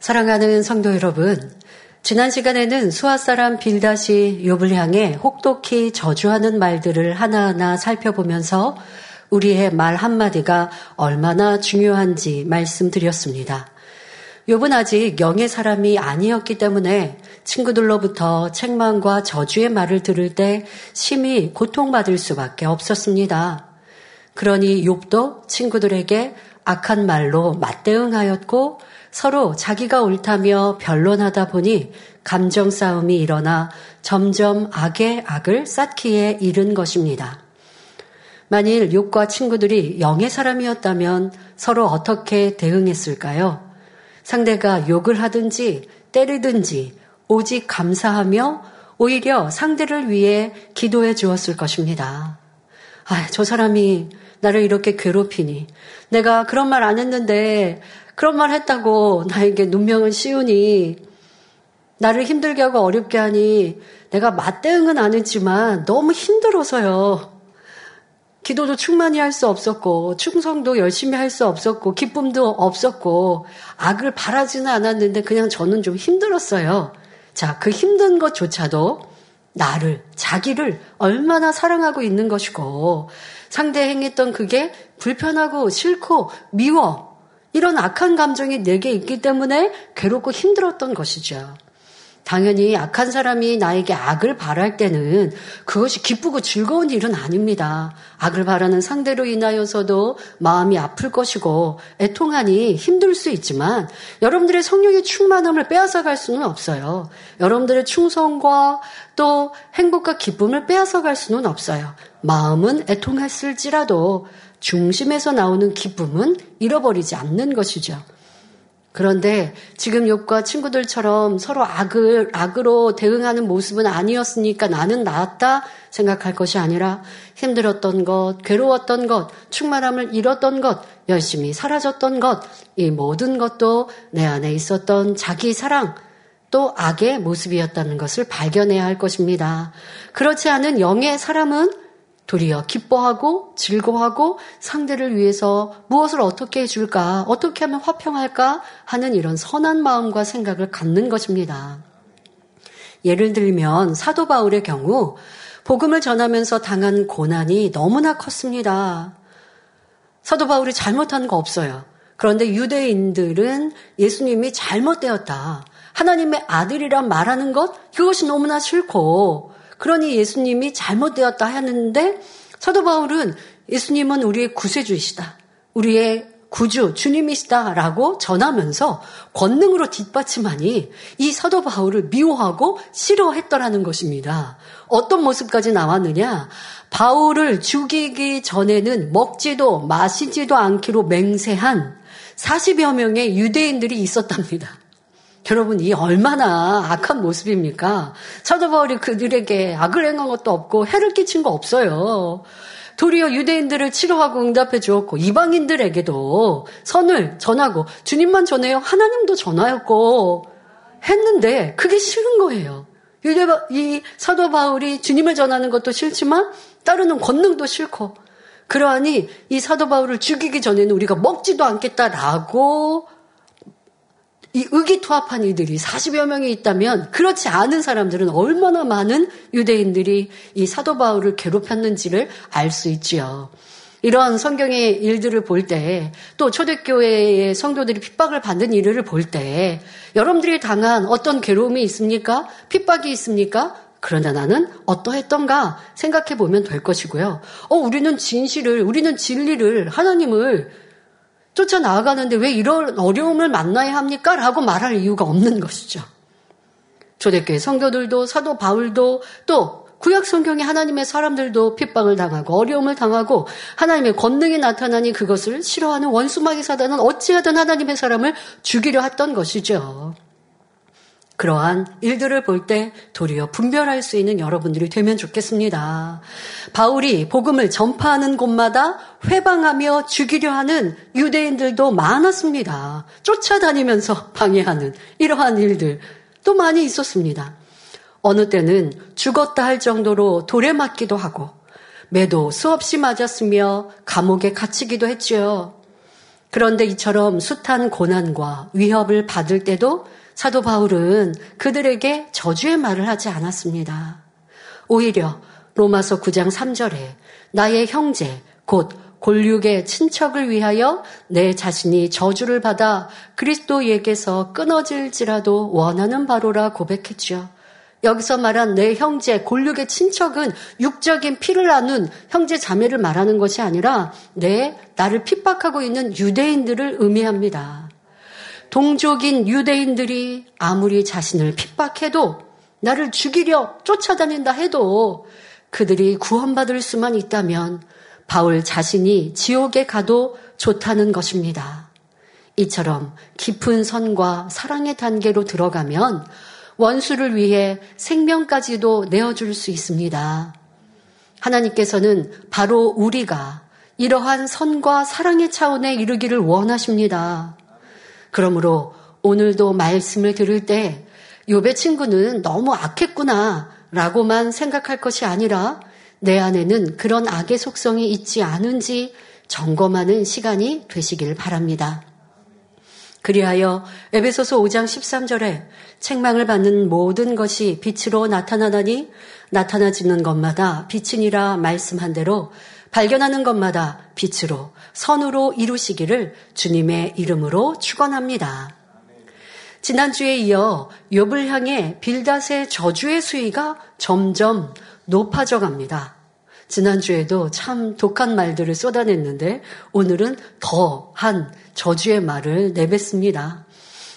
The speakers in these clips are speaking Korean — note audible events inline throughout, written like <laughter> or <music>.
사랑하는 성도 여러분, 지난 시간에는 수아 사람 빌다시 욥을 향해 혹독히 저주하는 말들을 하나하나 살펴보면서 우리의 말 한마디가 얼마나 중요한지 말씀드렸습니다. 욥은 아직 영의 사람이 아니었기 때문에 친구들로부터 책망과 저주의 말을 들을 때 심히 고통받을 수밖에 없었습니다. 그러니 욥도 친구들에게 악한 말로 맞대응하였고 서로 자기가 옳다며 변론하다 보니 감정 싸움이 일어나 점점 악의 악을 쌓기에 이른 것입니다. 만일 욕과 친구들이 영의 사람이었다면 서로 어떻게 대응했을까요? 상대가 욕을 하든지 때리든지 오직 감사하며 오히려 상대를 위해 기도해 주었을 것입니다. 아, 저 사람이 나를 이렇게 괴롭히니. 내가 그런 말 안 했는데 그런 말 했다고 나에게 눈명을 씌우니 나를 힘들게 하고 어렵게 하니 내가 맞대응은 안 했지만 너무 힘들어서요. 기도도 충만히 할 수 없었고 충성도 열심히 할 수 없었고 기쁨도 없었고 악을 바라지는 않았는데 그냥 저는 좀 힘들었어요. 자, 그 힘든 것조차도 나를, 자기를 얼마나 사랑하고 있는 것이고 상대 행했던 그게 불편하고 싫고 미워 이런 악한 감정이 내게 있기 때문에 괴롭고 힘들었던 것이죠. 당연히 악한 사람이 나에게 악을 바랄 때는 그것이 기쁘고 즐거운 일은 아닙니다. 악을 바라는 상대로 인하여서도 마음이 아플 것이고 애통하니 힘들 수 있지만 여러분들의 성령의 충만함을 빼앗아 갈 수는 없어요. 여러분들의 충성과 또 행복과 기쁨을 빼앗아 갈 수는 없어요. 마음은 애통했을지라도 중심에서 나오는 기쁨은 잃어버리지 않는 것이죠. 그런데 지금 욕과 친구들처럼 서로 악을, 악으로 대응하는 모습은 아니었으니까 나는 나았다 생각할 것이 아니라 힘들었던 것, 괴로웠던 것, 충만함을 잃었던 것, 열심히 사라졌던 것, 이 모든 것도 내 안에 있었던 자기 사랑, 또 악의 모습이었다는 것을 발견해야 할 것입니다. 그렇지 않은 영의 사람은 도리어 기뻐하고 즐거워하고 상대를 위해서 무엇을 어떻게 해줄까, 어떻게 하면 화평할까 하는 이런 선한 마음과 생각을 갖는 것입니다. 예를 들면 사도 바울의 경우 복음을 전하면서 당한 고난이 너무나 컸습니다. 사도 바울이 잘못한 거 없어요. 그런데 유대인들은 예수님이 잘못되었다. 하나님의 아들이란 말하는 것, 그것이 너무나 싫고, 그러니 예수님이 잘못되었다 하는데 사도 바울은 예수님은 우리의 구세주이시다. 우리의 구주, 주님이시다라고 전하면서 권능으로 뒷받침하니 이 사도 바울을 미워하고 싫어했더라는 것입니다. 어떤 모습까지 나왔느냐? 바울을 죽이기 전에는 먹지도 마시지도 않기로 맹세한 40여 명의 유대인들이 있었답니다. 여러분, 이 얼마나 악한 모습입니까? 사도 바울이 그들에게 악을 행한 것도 없고 해를 끼친 거 없어요. 도리어 유대인들을 치료하고 응답해 주었고 이방인들에게도 선을 전하고 주님만 전해요. 하나님도 전하였고 했는데 그게 싫은 거예요. 유대 이 사도 바울이 주님을 전하는 것도 싫지만 따르는 권능도 싫고 그러하니 이 사도 바울을 죽이기 전에는 우리가 먹지도 않겠다라고 이 의기투합한 이들이 40여 명이 있다면 그렇지 않은 사람들은 얼마나 많은 유대인들이 이 사도 바울을 괴롭혔는지를 알 수 있지요. 이런 성경의 일들을 볼 때, 또 초대교회의 성도들이 핍박을 받는 일을 볼 때, 여러분들이 당한 어떤 괴로움이 있습니까? 핍박이 있습니까? 그러나 나는 어떠했던가 생각해 보면 될 것이고요. 어, 우리는 진실을, 우리는 진리를, 하나님을 쫓아 나아가는데 왜 이런 어려움을 만나야 합니까? 라고 말할 이유가 없는 것이죠. 초대교회 성도들도 사도 바울도 또 구약 성경의 하나님의 사람들도 핍박을 당하고 어려움을 당하고 하나님의 권능이 나타나니 그것을 싫어하는 원수마귀 사단은 어찌하든 하나님의 사람을 죽이려 했던 것이죠. 그러한 일들을 볼 때 도리어 분별할 수 있는 여러분들이 되면 좋겠습니다. 바울이 복음을 전파하는 곳마다 회방하며 죽이려 하는 유대인들도 많았습니다. 쫓아다니면서 <laughs> 방해하는 이러한 일들 또 많이 있었습니다. 어느 때는 죽었다 할 정도로 돌에 맞기도 하고 매도 수없이 맞았으며 감옥에 갇히기도 했지요. 그런데 이처럼 숱한 고난과 위협을 받을 때도 사도 바울은 그들에게 저주의 말을 하지 않았습니다. 오히려 로마서 9장 3절에 나의 형제, 곧 골육의 친척을 위하여 내 자신이 저주를 받아 그리스도에게서 끊어질지라도 원하는 바로라 고백했죠. 여기서 말한 내 형제, 골육의 친척은 육적인 피를 나눈 형제 자매를 말하는 것이 아니라 내 나를 핍박하고 있는 유대인들을 의미합니다. 동족인 유대인들이 아무리 자신을 핍박해도 나를 죽이려 쫓아다닌다 해도 그들이 구원받을 수만 있다면 바울 자신이 지옥에 가도 좋다는 것입니다. 이처럼 깊은 선과 사랑의 단계로 들어가면 원수를 위해 생명까지도 내어줄 수 있습니다. 하나님께서는 바로 우리가 이러한 선과 사랑의 차원에 이르기를 원하십니다. 그러므로 오늘도 말씀을 들을 때 요배 친구는 너무 악했구나 라고만 생각할 것이 아니라 내 안에는 그런 악의 속성이 있지 않은지 점검하는 시간이 되시길 바랍니다. 그리하여 에베소서 5장 13절에 책망을 받는 모든 것이 빛으로 나타나다니 나타나지는 것마다 빛이니라 말씀한 대로 발견하는 것마다 빛으로 선으로 이루시기를 주님의 이름으로 축원합니다. 지난주에 이어 욥을 향해 빌닷의 저주의 수위가 점점 높아져 갑니다. 지난주에도 참 독한 말들을 쏟아냈는데 오늘은 더한 저주의 말을 내뱉습니다.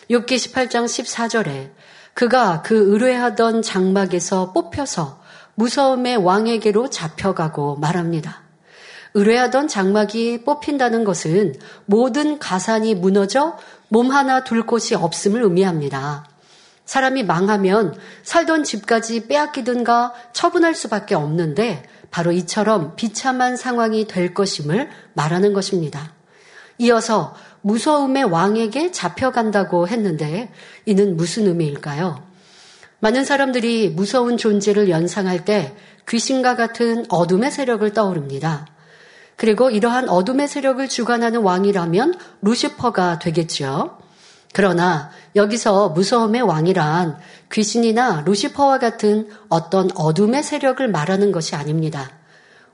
6기 18장 14절에 그가 그 의뢰하던 장막에서 뽑혀서 무서움의 왕에게로 잡혀가고 말합니다. 의뢰하던 장막이 뽑힌다는 것은 모든 가산이 무너져 몸 하나 둘 곳이 없음을 의미합니다. 사람이 망하면 살던 집까지 빼앗기든가 처분할 수밖에 없는데 바로 이처럼 비참한 상황이 될 것임을 말하는 것입니다. 이어서 무서움의 왕에게 잡혀간다고 했는데 이는 무슨 의미일까요? 많은 사람들이 무서운 존재를 연상할 때 귀신과 같은 어둠의 세력을 떠오릅니다. 그리고 이러한 어둠의 세력을 주관하는 왕이라면 루시퍼가 되겠죠. 그러나 여기서 무서움의 왕이란 귀신이나 루시퍼와 같은 어떤 어둠의 세력을 말하는 것이 아닙니다.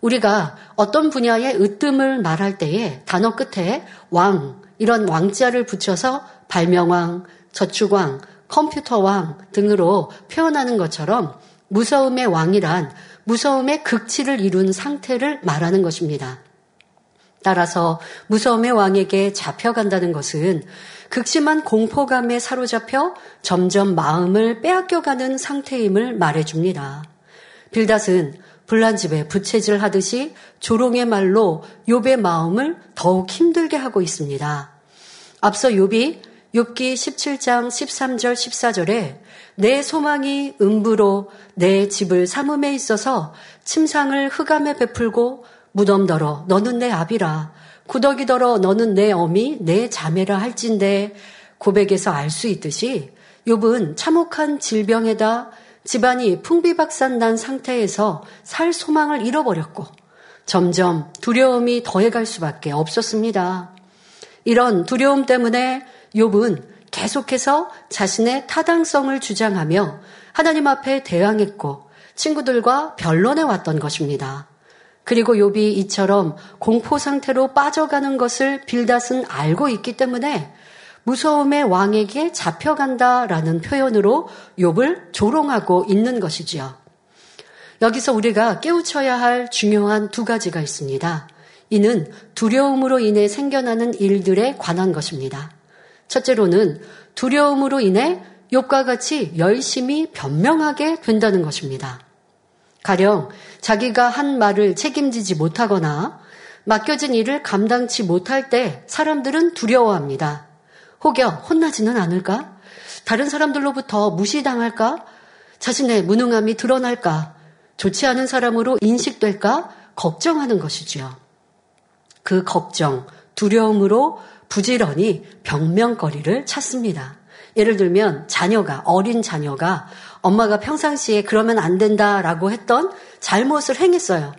우리가 어떤 분야의 으뜸을 말할 때에 단어 끝에 왕, 이런 왕자를 붙여서 발명왕, 저축왕, 컴퓨터왕 등으로 표현하는 것처럼 무서움의 왕이란 무서움의 극치를 이룬 상태를 말하는 것입니다. 따라서 무서움의 왕에게 잡혀간다는 것은 극심한 공포감에 사로잡혀 점점 마음을 빼앗겨가는 상태임을 말해줍니다. 빌닷은 불난 집에 부채질 하듯이 조롱의 말로 욥의 마음을 더욱 힘들게 하고 있습니다. 앞서 욥이 욥기 17장 13절 14절에 내 소망이 음부로 내 집을 삼음에 있어서 침상을 흑암에 베풀고 무덤더러 너는 내 아비라 구더기더러 너는 내 어미 내 자매라 할진대 고백에서 알 수 있듯이 욥은 참혹한 질병에다 집안이 풍비박산 난 상태에서 살 소망을 잃어버렸고 점점 두려움이 더해갈 수밖에 없었습니다. 이런 두려움 때문에 욥은 계속해서 자신의 타당성을 주장하며 하나님 앞에 대항했고 친구들과 변론해 왔던 것입니다. 그리고 욥이 이처럼 공포 상태로 빠져가는 것을 빌닷은 알고 있기 때문에 무서움의 왕에게 잡혀간다라는 표현으로 욥을 조롱하고 있는 것이지요. 여기서 우리가 깨우쳐야 할 중요한 두 가지가 있습니다. 이는 두려움으로 인해 생겨나는 일들에 관한 것입니다. 첫째로는 두려움으로 인해 욥과 같이 열심히 변명하게 된다는 것입니다. 가령 자기가 한 말을 책임지지 못하거나 맡겨진 일을 감당치 못할 때 사람들은 두려워합니다. 혹여 혼나지는 않을까? 다른 사람들로부터 무시당할까? 자신의 무능함이 드러날까? 좋지 않은 사람으로 인식될까? 걱정하는 것이지요. 그 걱정, 두려움으로 부지런히 병명거리를 찾습니다. 예를 들면 자녀가, 어린 자녀가 엄마가 평상시에 그러면 안 된다라고 했던 잘못을 행했어요.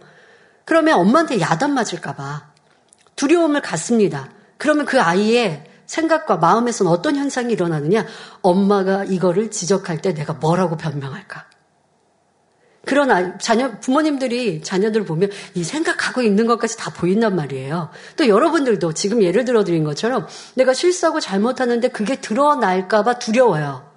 그러면 엄마한테 야단 맞을까봐 두려움을 갖습니다. 그러면 그 아이의 생각과 마음에서는 어떤 현상이 일어나느냐? 엄마가 이거를 지적할 때 내가 뭐라고 변명할까? 아 자녀, 부모님들이 자녀들 을 보면 이 생각하고 있는 것까지 다 보인단 말이에요. 또 여러분들도 지금 예를 들어 드린 것처럼 내가 실수하고 잘못하는데 그게 드러날까 봐 두려워요.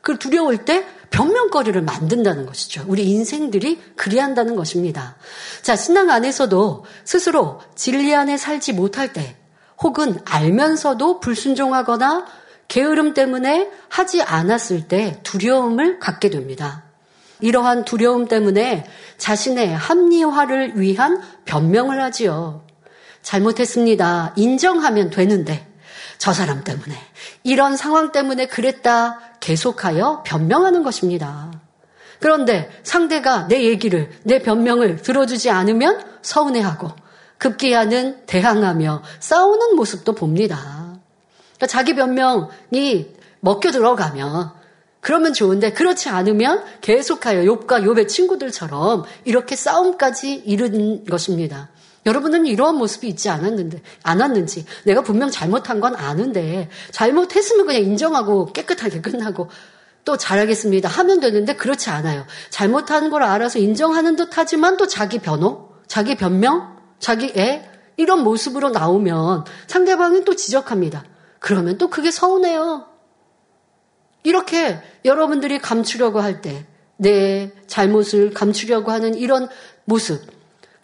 그 두려울 때 변명거리를 만든다는 것이죠. 우리 인생들이 그리한다는 것입니다. 자, 신앙 안에서도 스스로 진리 안에 살지 못할 때 혹은 알면서도 불순종하거나 게으름 때문에 하지 않았을 때 두려움을 갖게 됩니다. 이러한 두려움 때문에 자신의 합리화를 위한 변명을 하지요. 잘못했습니다. 인정하면 되는데 저 사람 때문에 이런 상황 때문에 그랬다 계속하여 변명하는 것입니다. 그런데 상대가 내 얘기를 내 변명을 들어주지 않으면 서운해하고 급기야는 대항하며 싸우는 모습도 봅니다. 그러니까 자기 변명이 먹혀 들어가면 그러면 좋은데 그렇지 않으면 계속하여 욥과 욥의 친구들처럼 이렇게 싸움까지 이른 것입니다. 여러분은 이러한 모습이 있지 않았는데 않았는지 내가 분명 잘못한 건 아는데 잘못했으면 그냥 인정하고 깨끗하게 끝나고 또 잘하겠습니다 하면 되는데 그렇지 않아요. 잘못한 걸 알아서 인정하는 듯 하지만 또 자기 변호, 자기 변명, 자기 애 이런 모습으로 나오면 상대방은 또 지적합니다. 그러면 또 그게 서운해요. 이렇게 여러분들이 감추려고 할 때, 내 잘못을 감추려고 하는 이런 모습.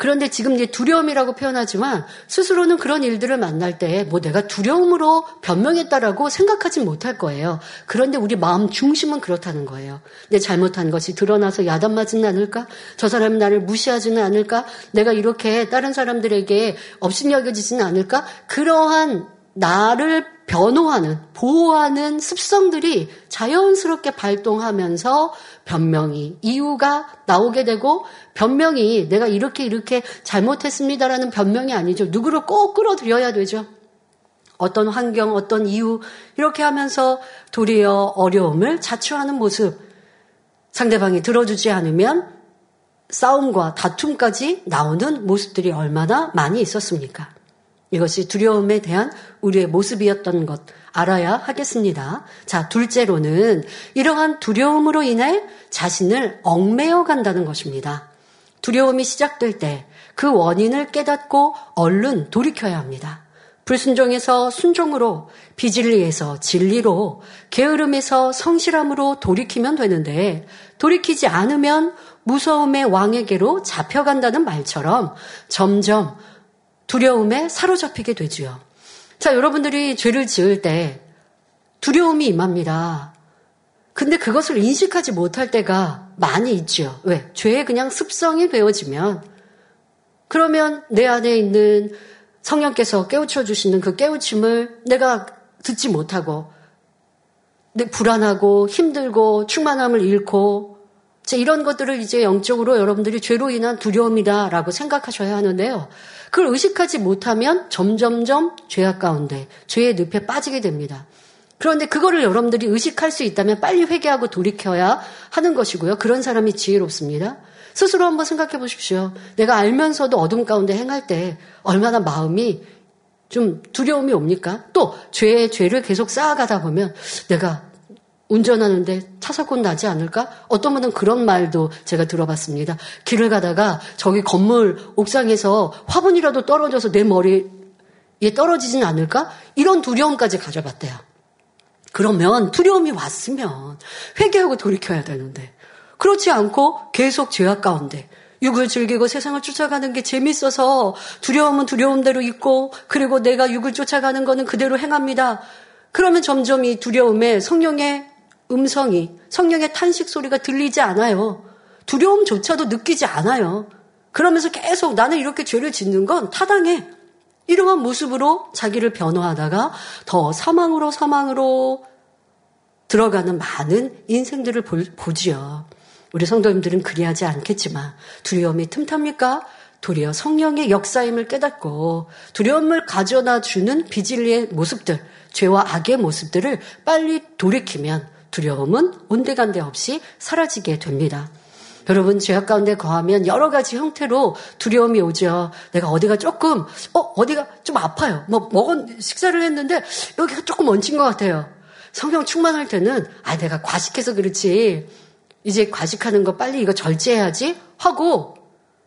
그런데 지금 이제 두려움이라고 표현하지만 스스로는 그런 일들을 만날 때 뭐 내가 두려움으로 변명했다라고 생각하지 못할 거예요. 그런데 우리 마음 중심은 그렇다는 거예요. 내 잘못한 것이 드러나서 야단 맞지는 않을까? 저 사람이 나를 무시하지는 않을까? 내가 이렇게 다른 사람들에게 업신여겨지지는 않을까? 그러한 나를 변호하는, 보호하는 습성들이 자연스럽게 발동하면서 변명이, 이유가 나오게 되고, 변명이 내가 이렇게 이렇게 잘못했습니다라는 변명이 아니죠. 누구를 꼭 끌어들여야 되죠. 어떤 환경, 어떤 이유, 이렇게 하면서 도리어 어려움을 자초하는 모습. 상대방이 들어주지 않으면 싸움과 다툼까지 나오는 모습들이 얼마나 많이 있었습니까? 이것이 두려움에 대한 우리의 모습이었던 것 알아야 하겠습니다. 자, 둘째로는 이러한 두려움으로 인해 자신을 얽매어 간다는 것입니다. 두려움이 시작될 때 그 원인을 깨닫고 얼른 돌이켜야 합니다. 불순종에서 순종으로, 비진리에서 진리로, 게으름에서 성실함으로 돌이키면 되는데, 돌이키지 않으면 무서움의 왕에게로 잡혀간다는 말처럼 점점 두려움에 사로잡히게 되지요. 자, 여러분들이 죄를 지을 때 두려움이 임합니다. 근데 그것을 인식하지 못할 때가 많이 있죠. 왜? 죄의 그냥 습성이 배워지면 그러면 내 안에 있는 성령께서 깨우쳐 주시는 그 깨우침을 내가 듣지 못하고 내 불안하고 힘들고 충만함을 잃고 이런 것들을 이제 영적으로 여러분들이 죄로 인한 두려움이다라고 생각하셔야 하는데요. 그걸 의식하지 못하면 점점점 죄악 가운데 죄의 늪에 빠지게 됩니다. 그런데 그거를 여러분들이 의식할 수 있다면 빨리 회개하고 돌이켜야 하는 것이고요. 그런 사람이 지혜롭습니다. 스스로 한번 생각해 보십시오. 내가 알면서도 어둠 가운데 행할 때 얼마나 마음이 좀 두려움이 옵니까? 또 죄의 죄를 계속 쌓아가다 보면 내가 운전하는데 차 사고 나지 않을까? 어떤 분은 그런 말도 제가 들어봤습니다. 길을 가다가 저기 건물 옥상에서 화분이라도 떨어져서 내 머리에 떨어지진 않을까? 이런 두려움까지 가져봤대요. 그러면 두려움이 왔으면 회개하고 돌이켜야 되는데 그렇지 않고 계속 죄악 가운데 육을 즐기고 세상을 쫓아가는 게 재밌어서 두려움은 두려움대로 있고 그리고 내가 육을 쫓아가는 거는 그대로 행합니다. 그러면 점점 이 두려움에 성령의 음성이 성령의 탄식 소리가 들리지 않아요. 두려움조차도 느끼지 않아요. 그러면서 계속 나는 이렇게 죄를 짓는 건 타당해. 이러한 모습으로 자기를 변호하다가 더 사망으로 사망으로 들어가는 많은 인생들을 보지요. 우리 성도님들은 그리하지 않겠지만 두려움이 틈탑니까? 도리어 성령의 역사임을 깨닫고 두려움을 가져다 주는 비진리의 모습들, 죄와 악의 모습들을 빨리 돌이키면 두려움은 온데간데 없이 사라지게 됩니다. 여러분 죄악 가운데 거하면 여러 가지 형태로 두려움이 오죠. 내가 어디가 조금 어 어디가 좀 아파요. 뭐 먹은 식사를 했는데 여기가 조금 얹힌 것 같아요. 성령 충만할 때는 아 내가 과식해서 그렇지 이제 과식하는 거 빨리 이거 절제해야지 하고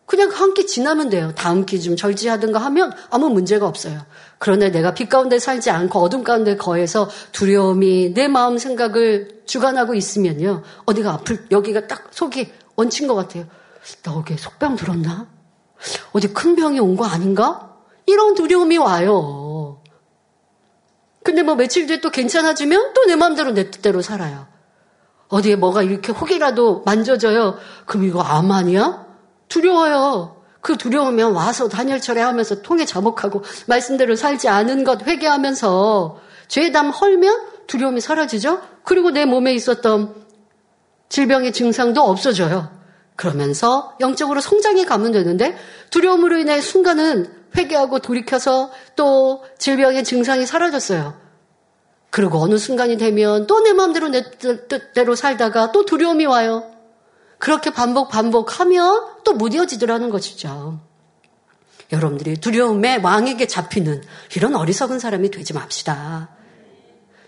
그냥 한 끼 지나면 돼요. 다음 끼 좀 절제하든가 하면 아무 문제가 없어요. 그런데 내가 빛 가운데 살지 않고 어둠 가운데 거해서 두려움이 내 마음 생각을 주관하고 있으면요. 어디가 아플, 여기가 딱 속이 얹힌 것 같아요. 나 여기에 속병 들었나? 어디 큰 병이 온 거 아닌가? 이런 두려움이 와요. 근데 뭐 며칠 뒤에 또 괜찮아지면 또 내 마음대로 내 뜻대로 살아요. 어디에 뭐가 이렇게 혹이라도 만져져요. 그럼 이거 암 아니야? 두려워요. 그 두려우면 와서 단열철에 하면서 통에 자복하고 말씀대로 살지 않은 것 회개하면서 죄담 헐면 두려움이 사라지죠. 그리고 내 몸에 있었던 질병의 증상도 없어져요. 그러면서 영적으로 성장해 가면 되는데 두려움으로 인해 순간은 회개하고 돌이켜서 또 질병의 증상이 사라졌어요. 그리고 어느 순간이 되면 또 내 마음대로 내 뜻대로 살다가 또 두려움이 와요. 그렇게 반복 반복하면 또 무뎌지더라는 것이죠. 여러분들이 두려움에 왕에게 잡히는 이런 어리석은 사람이 되지 맙시다.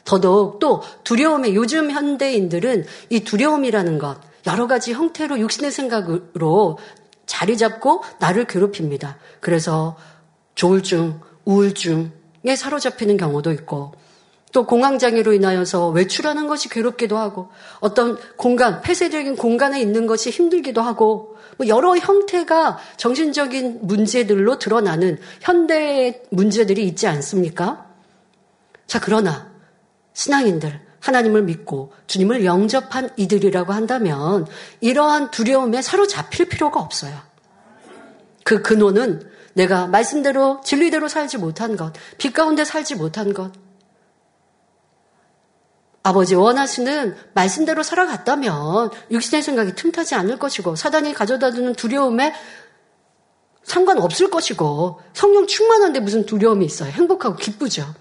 더더욱 또 두려움에 요즘 현대인들은 이 두려움이라는 것 여러 가지 형태로 육신의 생각으로 자리 잡고 나를 괴롭힙니다. 그래서 조울증, 우울증에 사로잡히는 경우도 있고 또 공황장애로 인하여서 외출하는 것이 괴롭기도 하고 어떤 공간, 폐쇄적인 공간에 있는 것이 힘들기도 하고 뭐 여러 형태가 정신적인 문제들로 드러나는 현대의 문제들이 있지 않습니까? 자, 그러나 신앙인들, 하나님을 믿고 주님을 영접한 이들이라고 한다면 이러한 두려움에 사로잡힐 필요가 없어요. 그 근원은 내가 말씀대로 진리대로 살지 못한 것, 빛 가운데 살지 못한 것, 아버지 원하시는 말씀대로 살아갔다면 육신의 생각이 틈타지 않을 것이고 사단이 가져다 주는 두려움에 상관없을 것이고 성령 충만한데 무슨 두려움이 있어요. 행복하고 기쁘죠.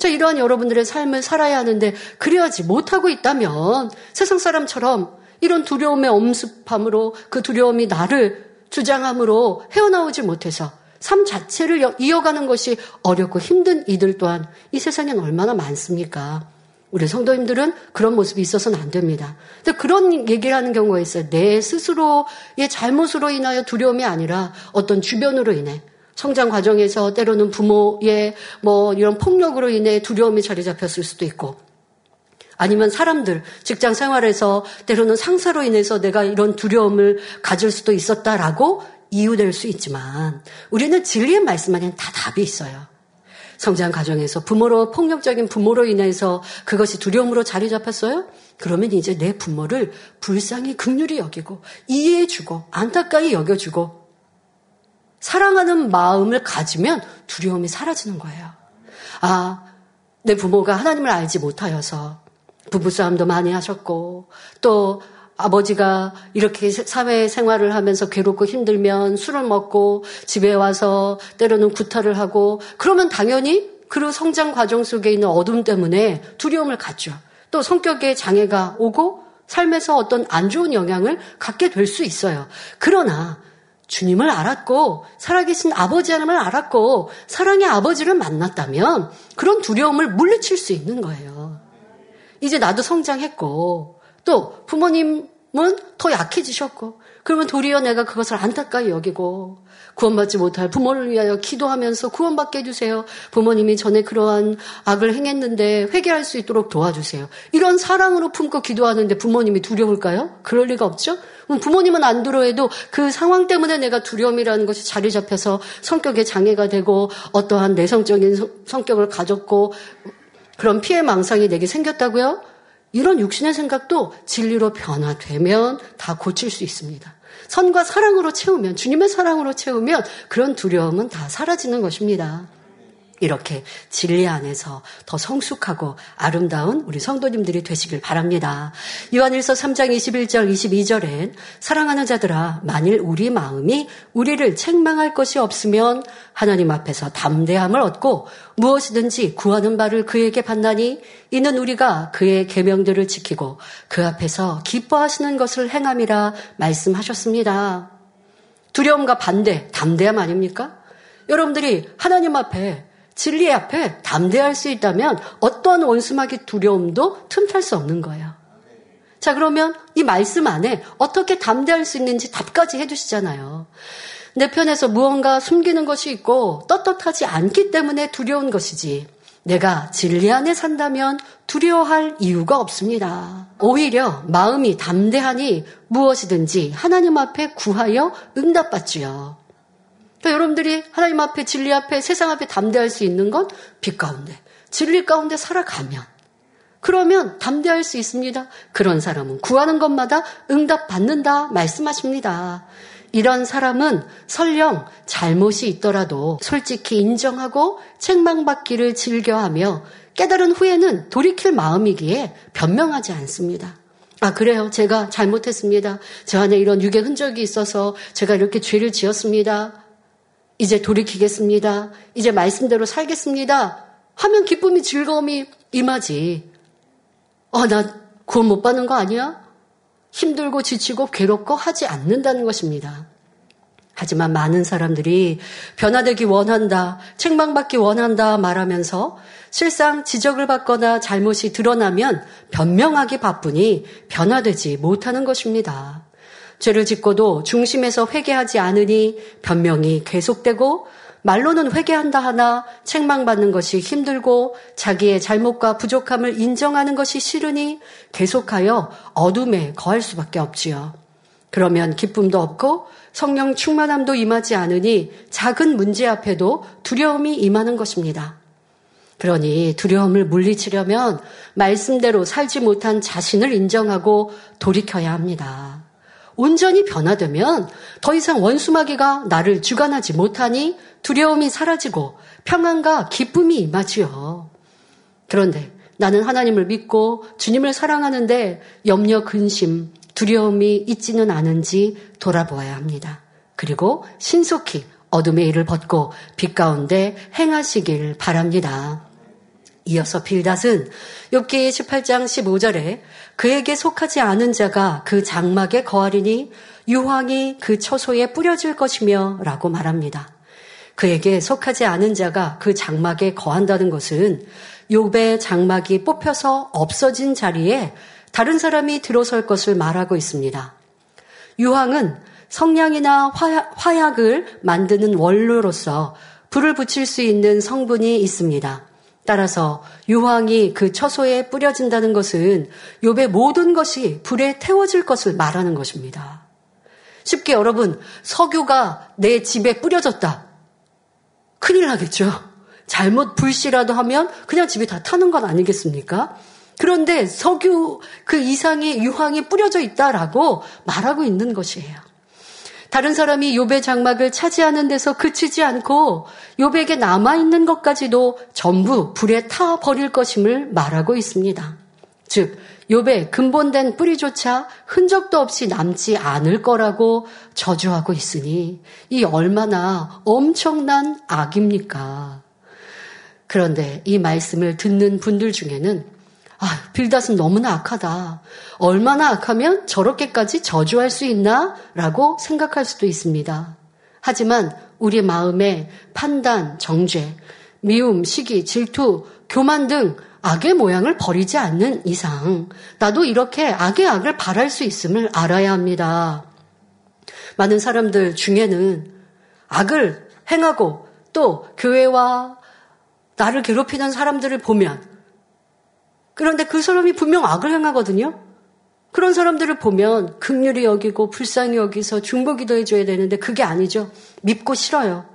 자, 이러한 여러분들의 삶을 살아야 하는데 그래야지 못하고 있다면 세상 사람처럼 이런 두려움의 엄습함으로 그 두려움이 나를 주장함으로 헤어나오지 못해서 삶 자체를 이어가는 것이 어렵고 힘든 이들 또한 이 세상엔 얼마나 많습니까? 우리 성도님들은 그런 모습이 있어서는 안 됩니다. 근데 그런 얘기를 하는 경우가 있어요. 내 스스로의 잘못으로 인하여 두려움이 아니라 어떤 주변으로 인해 성장 과정에서 때로는 부모의 뭐 이런 폭력으로 인해 두려움이 자리 잡혔을 수도 있고 아니면 사람들 직장 생활에서 때로는 상사로 인해서 내가 이런 두려움을 가질 수도 있었다라고 이유될 수 있지만 우리는 진리의 말씀 안에는 다 답이 있어요. 성장 과정에서 부모로 폭력적인 부모로 인해서 그것이 두려움으로 자리 잡혔어요? 그러면 이제 내 부모를 불쌍히 극률이 여기고 이해해주고 안타까이 여겨주고 사랑하는 마음을 가지면 두려움이 사라지는 거예요. 아, 내 부모가 하나님을 알지 못하여서 부부싸움도 많이 하셨고 또 아버지가 이렇게 사회 생활을 하면서 괴롭고 힘들면 술을 먹고 집에 와서 때로는 구타를 하고 그러면 당연히 그 성장 과정 속에 있는 어둠 때문에 두려움을 갖죠. 또 성격에 장애가 오고 삶에서 어떤 안 좋은 영향을 갖게 될 수 있어요. 그러나 주님을 알았고 살아계신 아버지 하나님을 알았고 사랑의 아버지를 만났다면 그런 두려움을 물리칠 수 있는 거예요. 이제 나도 성장했고 또 부모님은 더 약해지셨고 그러면 도리어 내가 그것을 안타까이 여기고 구원받지 못할 부모를 위하여 기도하면서 구원받게 해주세요. 부모님이 전에 그러한 악을 행했는데 회개할 수 있도록 도와주세요. 이런 사랑으로 품고 기도하는데 부모님이 두려울까요? 그럴 리가 없죠? 부모님은 안 들어해도 그 상황 때문에 내가 두려움이라는 것이 자리 잡혀서 성격에 장애가 되고 어떠한 내성적인 성격을 가졌고 그런 피해 망상이 내게 생겼다고요? 이런 육신의 생각도 진리로 변화되면 다 고칠 수 있습니다. 선과 사랑으로 채우면, 주님의 사랑으로 채우면 그런 두려움은 다 사라지는 것입니다. 이렇게 진리 안에서 더 성숙하고 아름다운 우리 성도님들이 되시길 바랍니다. 요한일서 3장 21절 22절엔 사랑하는 자들아 만일 우리 마음이 우리를 책망할 것이 없으면 하나님 앞에서 담대함을 얻고 무엇이든지 구하는 바를 그에게 받나니 이는 우리가 그의 계명들을 지키고 그 앞에서 기뻐하시는 것을 행함이라 말씀하셨습니다. 두려움과 반대, 담대함 아닙니까? 여러분들이 하나님 앞에 진리 앞에 담대할 수 있다면 어떤 원수막이 두려움도 틈탈 수 없는 거예요. 자, 그러면 이 말씀 안에 어떻게 담대할 수 있는지 답까지 해주시잖아요. 내 편에서 무언가 숨기는 것이 있고 떳떳하지 않기 때문에 두려운 것이지. 내가 진리 안에 산다면 두려워할 이유가 없습니다. 오히려 마음이 담대하니 무엇이든지 하나님 앞에 구하여 응답받지요. 그러니까 여러분들이 하나님 앞에 진리 앞에 세상 앞에 담대할 수 있는 건 빛 가운데 진리 가운데 살아가면 그러면 담대할 수 있습니다. 그런 사람은 구하는 것마다 응답 받는다 말씀하십니다. 이런 사람은 설령 잘못이 있더라도 솔직히 인정하고 책망받기를 즐겨하며 깨달은 후에는 돌이킬 마음이기에 변명하지 않습니다. 아, 그래요. 제가 잘못했습니다. 저 안에 이런 유괴 흔적이 있어서 제가 이렇게 죄를 지었습니다. 이제 돌이키겠습니다. 이제 말씀대로 살겠습니다. 하면 기쁨이 즐거움이 임하지. 어, 나 구원 못 받는 거 아니야? 힘들고 지치고 괴롭고 하지 않는다는 것입니다. 하지만 많은 사람들이 변화되기 원한다, 책망받기 원한다 말하면서 실상 지적을 받거나 잘못이 드러나면 변명하기 바쁘니 변화되지 못하는 것입니다. 죄를 짓고도 중심에서 회개하지 않으니 변명이 계속되고 말로는 회개한다 하나 책망받는 것이 힘들고 자기의 잘못과 부족함을 인정하는 것이 싫으니 계속하여 어둠에 거할 수밖에 없지요. 그러면 기쁨도 없고 성령 충만함도 임하지 않으니 작은 문제 앞에도 두려움이 임하는 것입니다. 그러니 두려움을 물리치려면 말씀대로 살지 못한 자신을 인정하고 돌이켜야 합니다. 온전히 변화되면 더 이상 원수마귀가 나를 주관하지 못하니 두려움이 사라지고 평안과 기쁨이 임하지요. 그런데 나는 하나님을 믿고 주님을 사랑하는데 염려, 근심, 두려움이 있지는 않은지 돌아보아야 합니다. 그리고 신속히 어둠의 일을 벗고 빛 가운데 행하시길 바랍니다. 이어서 빌닷은 욥기 18장 15절에 그에게 속하지 않은 자가 그 장막에 거하리니 유황이 그 처소에 뿌려질 것이며 라고 말합니다. 그에게 속하지 않은 자가 그 장막에 거한다는 것은 욥의 장막이 뽑혀서 없어진 자리에 다른 사람이 들어설 것을 말하고 있습니다. 유황은 성냥이나 화약, 을 만드는 원료로서 불을 붙일 수 있는 성분이 있습니다. 따라서 유황이 그 처소에 뿌려진다는 것은 욥의 모든 것이 불에 태워질 것을 말하는 것입니다. 쉽게 여러분 석유가 내 집에 뿌려졌다. 큰일 나겠죠. 잘못 불씨라도 하면 그냥 집이 다 타는 건 아니겠습니까? 그런데 석유 그 이상의 유황이 뿌려져 있다라고 말하고 있는 것이에요. 다른 사람이 요배 장막을 차지하는 데서 그치지 않고 요백에 남아 있는 것까지도 전부 불에 타 버릴 것임을 말하고 있습니다. 즉 요배 근본된 뿌리조차 흔적도 없이 남지 않을 거라고 저주하고 있으니 이 얼마나 엄청난 악입니까? 그런데 이 말씀을 듣는 분들 중에는 아, 빌닷은 너무나 악하다. 얼마나 악하면 저렇게까지 저주할 수 있나? 라고 생각할 수도 있습니다. 하지만 우리 마음에 판단, 정죄, 미움, 시기, 질투, 교만 등 악의 모양을 버리지 않는 이상 나도 이렇게 악의 악을 바랄 수 있음을 알아야 합니다. 많은 사람들 중에는 악을 행하고 또 교회와 나를 괴롭히는 사람들을 보면 그런데 그 사람이 분명 악을 행하거든요. 그런 사람들을 보면 극률이 여기고 불쌍히 여기서 중보기도 해줘야 되는데 그게 아니죠. 밉고 싫어요.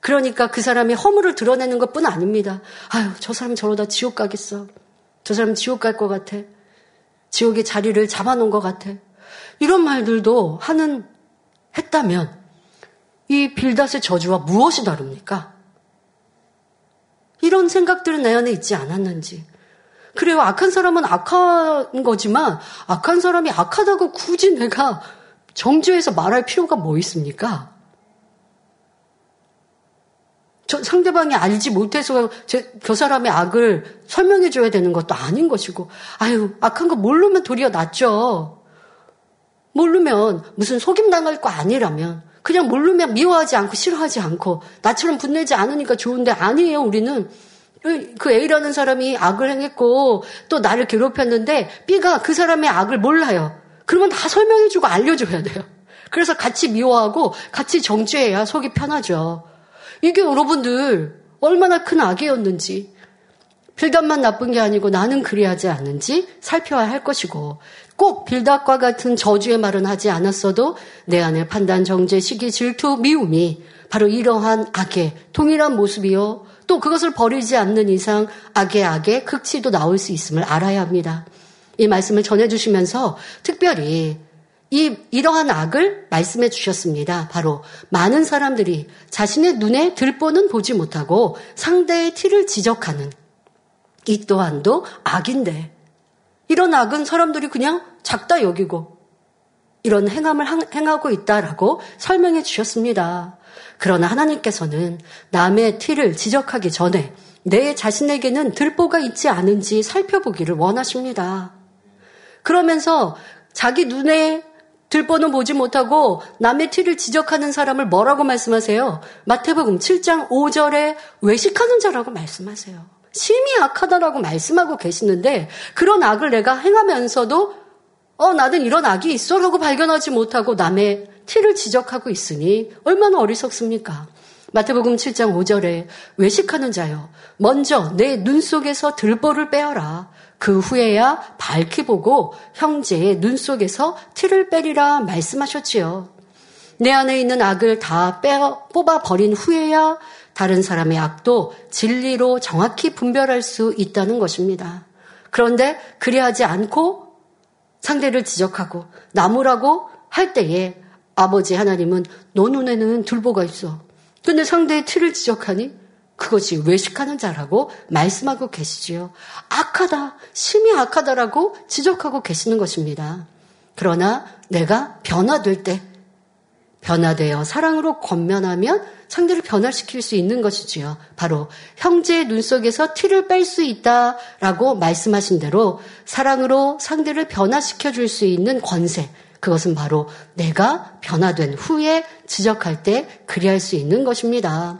그러니까 그 사람이 허물을 드러내는 것뿐 아닙니다. 아유, 저 사람 저러다 지옥 가겠어. 저 사람 지옥 갈 것 같아. 지옥의 자리를 잡아놓은 것 같아. 이런 말들도 하는, 했다면 이 빌닷의 저주와 무엇이 다릅니까? 이런 생각들은 내 안에 있지 않았는지. 그래요. 악한 사람은 악한 거지만 악한 사람이 악하다고 굳이 내가 정죄해서 말할 필요가 뭐 있습니까? 저 상대방이 알지 못해서 제, 그 사람의 악을 설명해 줘야 되는 것도 아닌 것이고, 아유, 악한 거 모르면 도리어 낫죠. 모르면 무슨 속임 당할 거 아니라면 그냥 모르면 미워하지 않고 싫어하지 않고 나처럼 분내지 않으니까 좋은데 아니에요. 우리는 그 A라는 사람이 악을 행했고 또 나를 괴롭혔는데 B가 그 사람의 악을 몰라요. 그러면 다 설명해주고 알려줘야 돼요. 그래서 같이 미워하고 같이 정죄해야 속이 편하죠. 이게 여러분들 얼마나 큰 악이었는지 빌답만 나쁜 게 아니고 나는 그리하지 않는지 살펴야 할 것이고 꼭 빌답과 같은 저주의 말은 하지 않았어도 내 안에 판단, 정죄, 시기, 질투, 미움이 바로 이러한 악의 동일한 모습이요. 또 그것을 버리지 않는 이상 악의 악의 극치도 나올 수 있음을 알아야 합니다. 이 말씀을 전해주시면서 특별히 이, 이러한 악을 말씀해 주셨습니다. 바로 많은 사람들이 자신의 눈에 들보는 보지 못하고 상대의 티를 지적하는 이 또한도 악인데 이런 악은 사람들이 그냥 작다 여기고 이런 행함을 행하고 있다라고 설명해 주셨습니다. 그러나 하나님께서는 남의 티를 지적하기 전에 내 자신에게는 들보가 있지 않은지 살펴보기를 원하십니다. 그러면서 자기 눈에 들보는 보지 못하고 남의 티를 지적하는 사람을 뭐라고 말씀하세요? 마태복음 7장 5절에 외식하는 자라고 말씀하세요. 심히 악하다라고 말씀하고 계시는데 그런 악을 내가 행하면서도 어 나는 이런 악이 있어 라고 발견하지 못하고 남의 티를 지적하고 있으니 얼마나 어리석습니까? 마태복음 7장 5절에 외식하는 자여 먼저 내 눈 속에서 들보를 빼어라 그 후에야 밝히 보고 형제의 눈 속에서 티를 빼리라 말씀하셨지요. 내 안에 있는 악을 다 빼어 뽑아 버린 후에야 다른 사람의 악도 진리로 정확히 분별할 수 있다는 것입니다. 그런데 그리하지 않고 상대를 지적하고 나무라고 할 때에 아버지 하나님은 너 눈에는 들보가 있어. 근데 상대의 티를 지적하니 그것이 외식하는 자라고 말씀하고 계시지요. 악하다, 심히 악하다라고 지적하고 계시는 것입니다. 그러나 내가 변화될 때, 변화되어 사랑으로 권면하면 상대를 변화시킬 수 있는 것이지요. 바로 형제의 눈 속에서 티를 뺄 수 있다라고 말씀하신 대로 사랑으로 상대를 변화시켜 줄 수 있는 권세, 그것은 바로 내가 변화된 후에 지적할 때 그리할 수 있는 것입니다.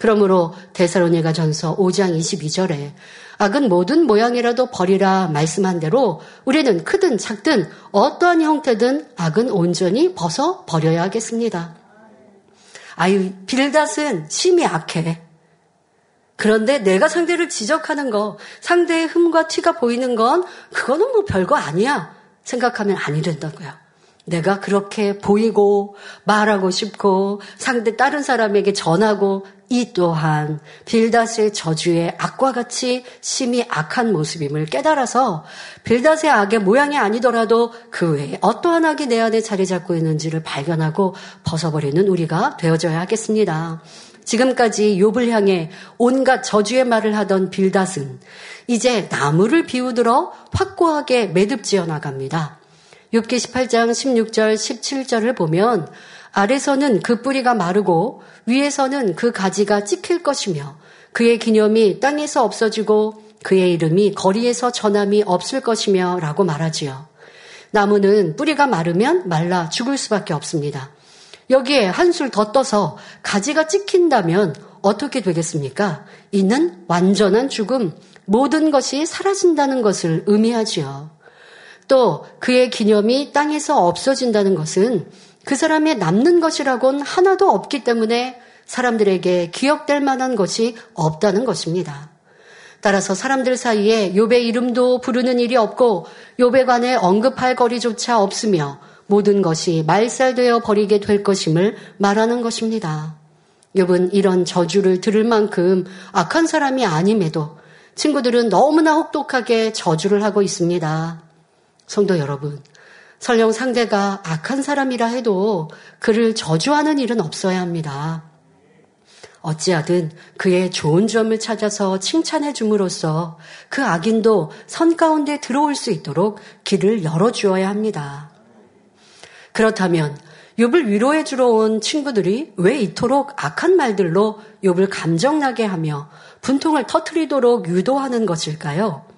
그러므로 데살로니가 전서 5장 22절에 악은 모든 모양이라도 버리라 말씀한 대로 우리는 크든 작든 어떠한 형태든 악은 온전히 벗어 버려야 하겠습니다. 아유, 빌닷은 심히 악해. 그런데 내가 상대를 지적하는 거, 상대의 흠과 티가 보이는 건 그거는 뭐 별거 아니야. 생각하면 아니 된다고요. 내가 그렇게 보이고 말하고 싶고 상대 다른 사람에게 전하고 이 또한 빌닷의 저주의 악과 같이 심히 악한 모습임을 깨달아서 빌닷의 악의 모양이 아니더라도 그 외에 어떠한 악이 내 안에 자리 잡고 있는지를 발견하고 벗어버리는 우리가 되어져야 하겠습니다. 지금까지 욥을 향해 온갖 저주의 말을 하던 빌닷은 이제 나무를 비우들어 확고하게 매듭지어 나갑니다. 6기 18장 16절 17절을 보면 아래서는 그 뿌리가 마르고 위에서는 그 가지가 찍힐 것이며 그의 기념이 땅에서 없어지고 그의 이름이 거리에서 전함이 없을 것이며 라고 말하지요. 나무는 뿌리가 마르면 말라 죽을 수밖에 없습니다. 여기에 한술 더 떠서 가지가 찍힌다면 어떻게 되겠습니까? 이는 완전한 죽음, 모든 것이 사라진다는 것을 의미하지요. 또 그의 기념이 땅에서 없어진다는 것은 그 사람의 남는 것이라곤 하나도 없기 때문에 사람들에게 기억될 만한 것이 없다는 것입니다. 따라서 사람들 사이에 욥의 이름도 부르는 일이 없고 욥에 관해 언급할 거리조차 없으며 모든 것이 말살되어 버리게 될 것임을 말하는 것입니다. 욥은 이런 저주를 들을 만큼 악한 사람이 아님에도 친구들은 너무나 혹독하게 저주를 하고 있습니다. 성도 여러분, 설령 상대가 악한 사람이라 해도 그를 저주하는 일은 없어야 합니다. 어찌하든 그의 좋은 점을 찾아서 칭찬해 줌으로써 그 악인도 선 가운데 들어올 수 있도록 길을 열어 주어야 합니다. 그렇다면 욥을 위로해 주러 온 친구들이 왜 이토록 악한 말들로 욥을 감정나게 하며 분통을 터트리도록 유도하는 것일까요?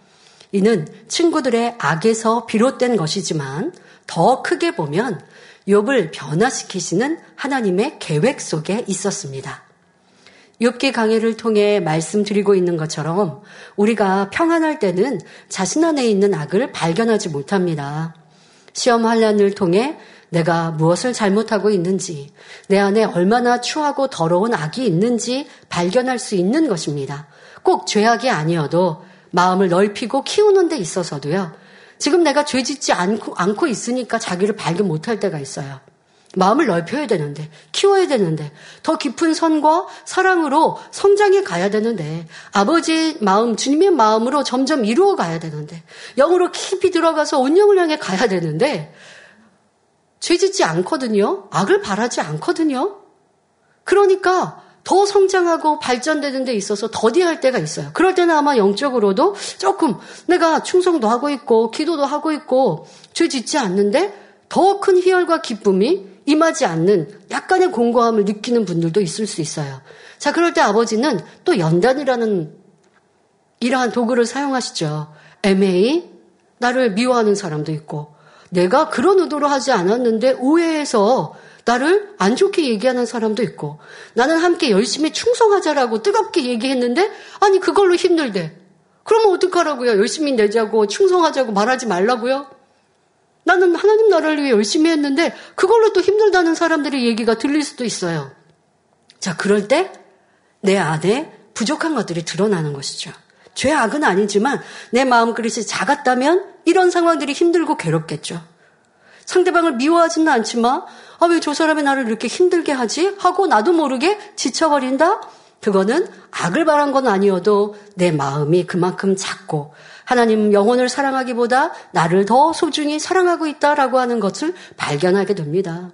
이는 친구들의 악에서 비롯된 것이지만 더 크게 보면 욥을 변화시키시는 하나님의 계획 속에 있었습니다. 욥기 강의를 통해 말씀드리고 있는 것처럼 우리가 평안할 때는 자신 안에 있는 악을 발견하지 못합니다. 시험 환란을 통해 내가 무엇을 잘못하고 있는지, 내 안에 얼마나 추하고 더러운 악이 있는지 발견할 수 있는 것입니다. 꼭 죄악이 아니어도 마음을 넓히고 키우는 데 있어서도요. 지금 내가 죄 짓지 않고, 않고 있으니까 자기를 발견 못할 때가 있어요. 마음을 넓혀야 되는데, 키워야 되는데, 더 깊은 선과 사랑으로 성장해 가야 되는데, 아버지의 마음, 주님의 마음으로 점점 이루어 가야 되는데, 영으로 깊이 들어가서 온영을 향해 가야 되는데, 죄 짓지 않거든요. 악을 바라지 않거든요. 그러니까 더 성장하고 발전되는 데 있어서 더디할 때가 있어요. 그럴 때는 아마 영적으로도 조금 내가 충성도 하고 있고 기도도 하고 있고 죄 짓지 않는데 더 큰 희열과 기쁨이 임하지 않는 약간의 공고함을 느끼는 분들도 있을 수 있어요. 자, 그럴 때 아버지는 또 연단이라는 이러한 도구를 사용하시죠. 애매히 나를 미워하는 사람도 있고 내가 그런 의도로 하지 않았는데 오해해서 나를 안 좋게 얘기하는 사람도 있고 나는 함께 열심히 충성하자라고 뜨겁게 얘기했는데 아니 그걸로 힘들대. 그러면 어떡하라고요? 열심히 내자고 충성하자고 말하지 말라고요? 나는 하나님 나라를 위해 열심히 했는데 그걸로 또 힘들다는 사람들의 얘기가 들릴 수도 있어요. 자, 그럴 때 내 안에 부족한 것들이 드러나는 것이죠. 죄악은 아니지만 내 마음 그릇이 작았다면 이런 상황들이 힘들고 괴롭겠죠. 상대방을 미워하지는 않지만 아, 왜 저 사람이 나를 이렇게 힘들게 하지? 하고 나도 모르게 지쳐버린다? 그거는 악을 바란 건 아니어도 내 마음이 그만큼 작고 하나님 영혼을 사랑하기보다 나를 더 소중히 사랑하고 있다라고 하는 것을 발견하게 됩니다.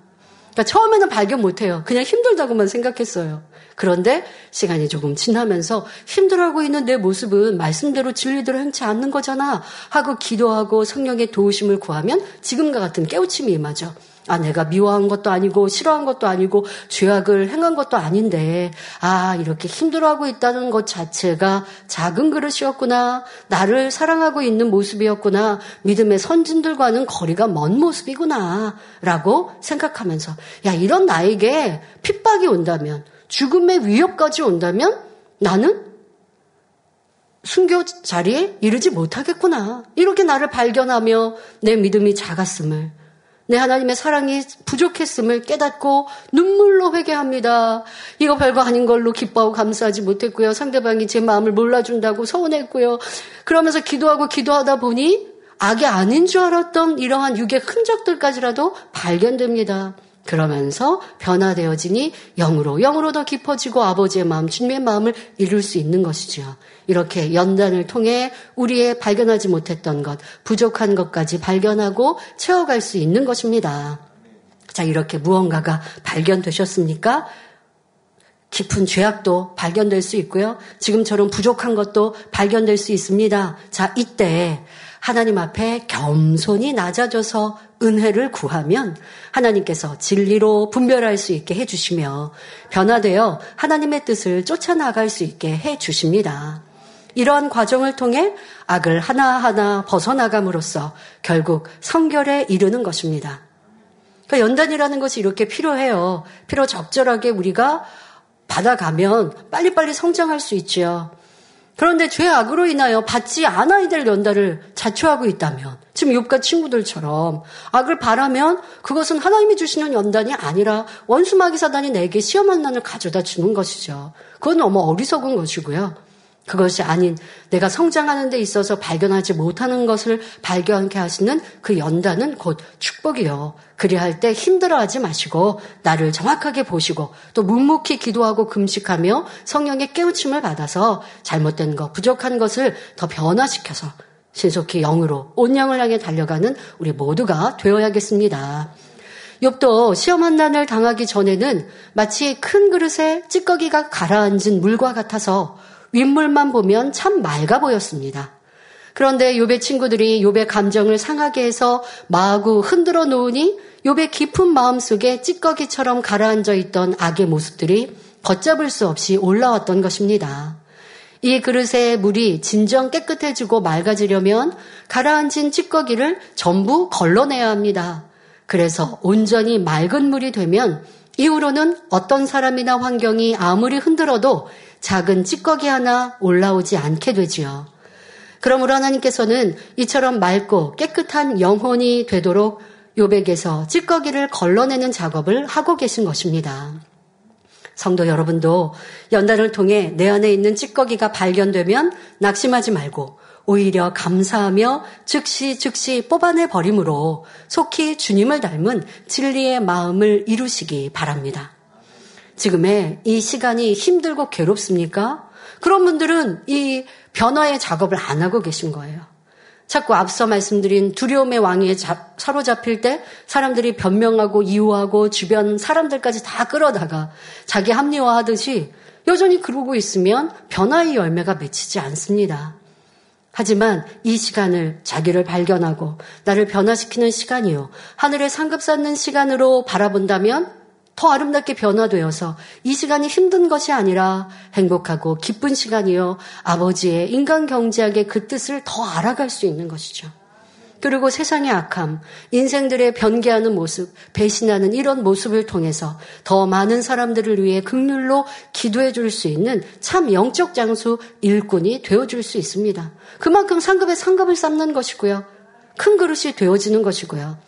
그러니까 처음에는 발견 못해요. 그냥 힘들다고만 생각했어요. 그런데 시간이 조금 지나면서 힘들어하고 있는 내 모습은 말씀대로 진리대로 행치 않는 거잖아 하고 기도하고 성령의 도우심을 구하면 지금과 같은 깨우침이 임하죠. 아, 내가 미워한 것도 아니고 싫어한 것도 아니고 죄악을 행한 것도 아닌데 아, 이렇게 힘들어하고 있다는 것 자체가 작은 그릇이었구나. 나를 사랑하고 있는 모습이었구나. 믿음의 선진들과는 거리가 먼 모습이구나. 라고 생각하면서 야, 이런 나에게 핍박이 온다면 죽음의 위협까지 온다면 나는 순교 자리에 이르지 못하겠구나. 이렇게 나를 발견하며 내 믿음이 작았음을 내 하나님의 사랑이 부족했음을 깨닫고 눈물로 회개합니다. 이거 별거 아닌 걸로 기뻐하고 감사하지 못했고요. 상대방이 제 마음을 몰라준다고 서운했고요. 그러면서 기도하고 기도하다 보니 악이 아닌 줄 알았던 이러한 육의 흔적들까지라도 발견됩니다. 그러면서 변화되어지니 영으로 영으로 더 깊어지고 아버지의 마음, 주님의 마음을 이룰 수 있는 것이죠. 이렇게 연단을 통해 우리의 발견하지 못했던 것, 부족한 것까지 발견하고 채워갈 수 있는 것입니다. 자, 이렇게 무언가가 발견되셨습니까? 깊은 죄악도 발견될 수 있고요. 지금처럼 부족한 것도 발견될 수 있습니다. 자, 이때 하나님 앞에 겸손히 낮아져서 은혜를 구하면 하나님께서 진리로 분별할 수 있게 해주시며 변화되어 하나님의 뜻을 쫓아나갈 수 있게 해주십니다. 이러한 과정을 통해 악을 하나하나 벗어나감으로써 결국 성결에 이르는 것입니다. 그러니까 연단이라는 것이 이렇게 필요해요. 필요 적절하게 우리가 받아가면 빨리빨리 성장할 수 있지요. 그런데 죄악으로 인하여 받지 않아야 될 연단을 자초하고 있다면 지금 욥과 친구들처럼 악을 바라면 그것은 하나님이 주시는 연단이 아니라 원수마귀 사단이 내게 시험한 난을 가져다 주는 것이죠. 그건 너무 어리석은 것이고요. 그것이 아닌 내가 성장하는 데 있어서 발견하지 못하는 것을 발견하게 하시는 그 연단은 곧 축복이요. 그리할 때 힘들어하지 마시고 나를 정확하게 보시고 또 묵묵히 기도하고 금식하며 성령의 깨우침을 받아서 잘못된 것, 부족한 것을 더 변화시켜서 신속히 영으로 온영을 향해 달려가는 우리 모두가 되어야겠습니다. 욥도 시험 한 난을 당하기 전에는 마치 큰 그릇에 찌꺼기가 가라앉은 물과 같아서 윗물만 보면 참 맑아 보였습니다. 그런데 욥의 친구들이 욥의 감정을 상하게 해서 마구 흔들어 놓으니 욥의 깊은 마음속에 찌꺼기처럼 가라앉아 있던 악의 모습들이 걷잡을 수 없이 올라왔던 것입니다. 이 그릇의 물이 진정 깨끗해지고 맑아지려면 가라앉은 찌꺼기를 전부 걸러내야 합니다. 그래서 온전히 맑은 물이 되면 이후로는 어떤 사람이나 환경이 아무리 흔들어도 작은 찌꺼기 하나 올라오지 않게 되지요. 그러므로 하나님께서는 이처럼 맑고 깨끗한 영혼이 되도록 요백에서 찌꺼기를 걸러내는 작업을 하고 계신 것입니다. 성도 여러분도 연단을 통해 내 안에 있는 찌꺼기가 발견되면 낙심하지 말고 오히려 감사하며 즉시 즉시 뽑아내 버림으로 속히 주님을 닮은 진리의 마음을 이루시기 바랍니다. 지금의 이 시간이 힘들고 괴롭습니까? 그런 분들은 이 변화의 작업을 안 하고 계신 거예요. 자꾸 앞서 말씀드린 두려움의 왕위에 사로잡힐 때 사람들이 변명하고 이유하고 주변 사람들까지 다 끌어다가 자기 합리화하듯이 여전히 그러고 있으면 변화의 열매가 맺히지 않습니다. 하지만 이 시간을 자기를 발견하고 나를 변화시키는 시간이요. 하늘에 상급 쌓는 시간으로 바라본다면 더 아름답게 변화되어서 이 시간이 힘든 것이 아니라 행복하고 기쁜 시간이요. 아버지의 인간 경제학의 그 뜻을 더 알아갈 수 있는 것이죠. 그리고 세상의 악함, 인생들의 변개하는 모습, 배신하는 이런 모습을 통해서 더 많은 사람들을 위해 극률로 기도해 줄 수 있는 참 영적 장수 일꾼이 되어 줄 수 있습니다. 그만큼 상급에 상급을 쌓는 것이고요. 큰 그릇이 되어지는 것이고요.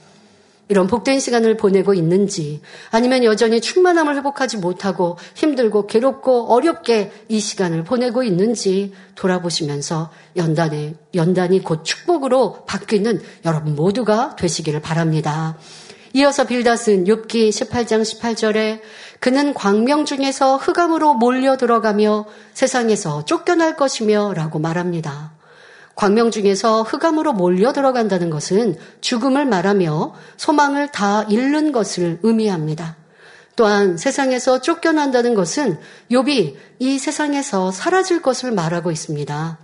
이런 복된 시간을 보내고 있는지 아니면 여전히 충만함을 회복하지 못하고 힘들고 괴롭고 어렵게 이 시간을 보내고 있는지 돌아보시면서 연단에 연단이 곧 축복으로 바뀌는 여러분 모두가 되시기를 바랍니다. 이어서 빌닷은 욥기 18장 18절에 그는 광명 중에서 흑암으로 몰려 들어가며 세상에서 쫓겨날 것이며 라고 말합니다. 광명 중에서 흑암으로 몰려 들어간다는 것은 죽음을 말하며 소망을 다 잃는 것을 의미합니다. 또한 세상에서 쫓겨난다는 것은 욥이 이 세상에서 사라질 것을 말하고 있습니다.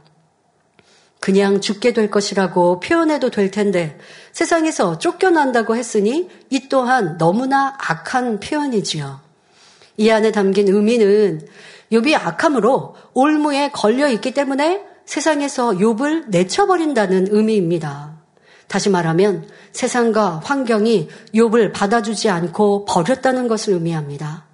그냥 죽게 될 것이라고 표현해도 될 텐데 세상에서 쫓겨난다고 했으니 이 또한 너무나 악한 표현이지요. 이 안에 담긴 의미는 욥이 악함으로 올무에 걸려 있기 때문에 세상에서 욥을 내쳐버린다는 의미입니다. 다시 말하면 세상과 환경이 욥을 받아주지 않고 버렸다는 것을 의미합니다.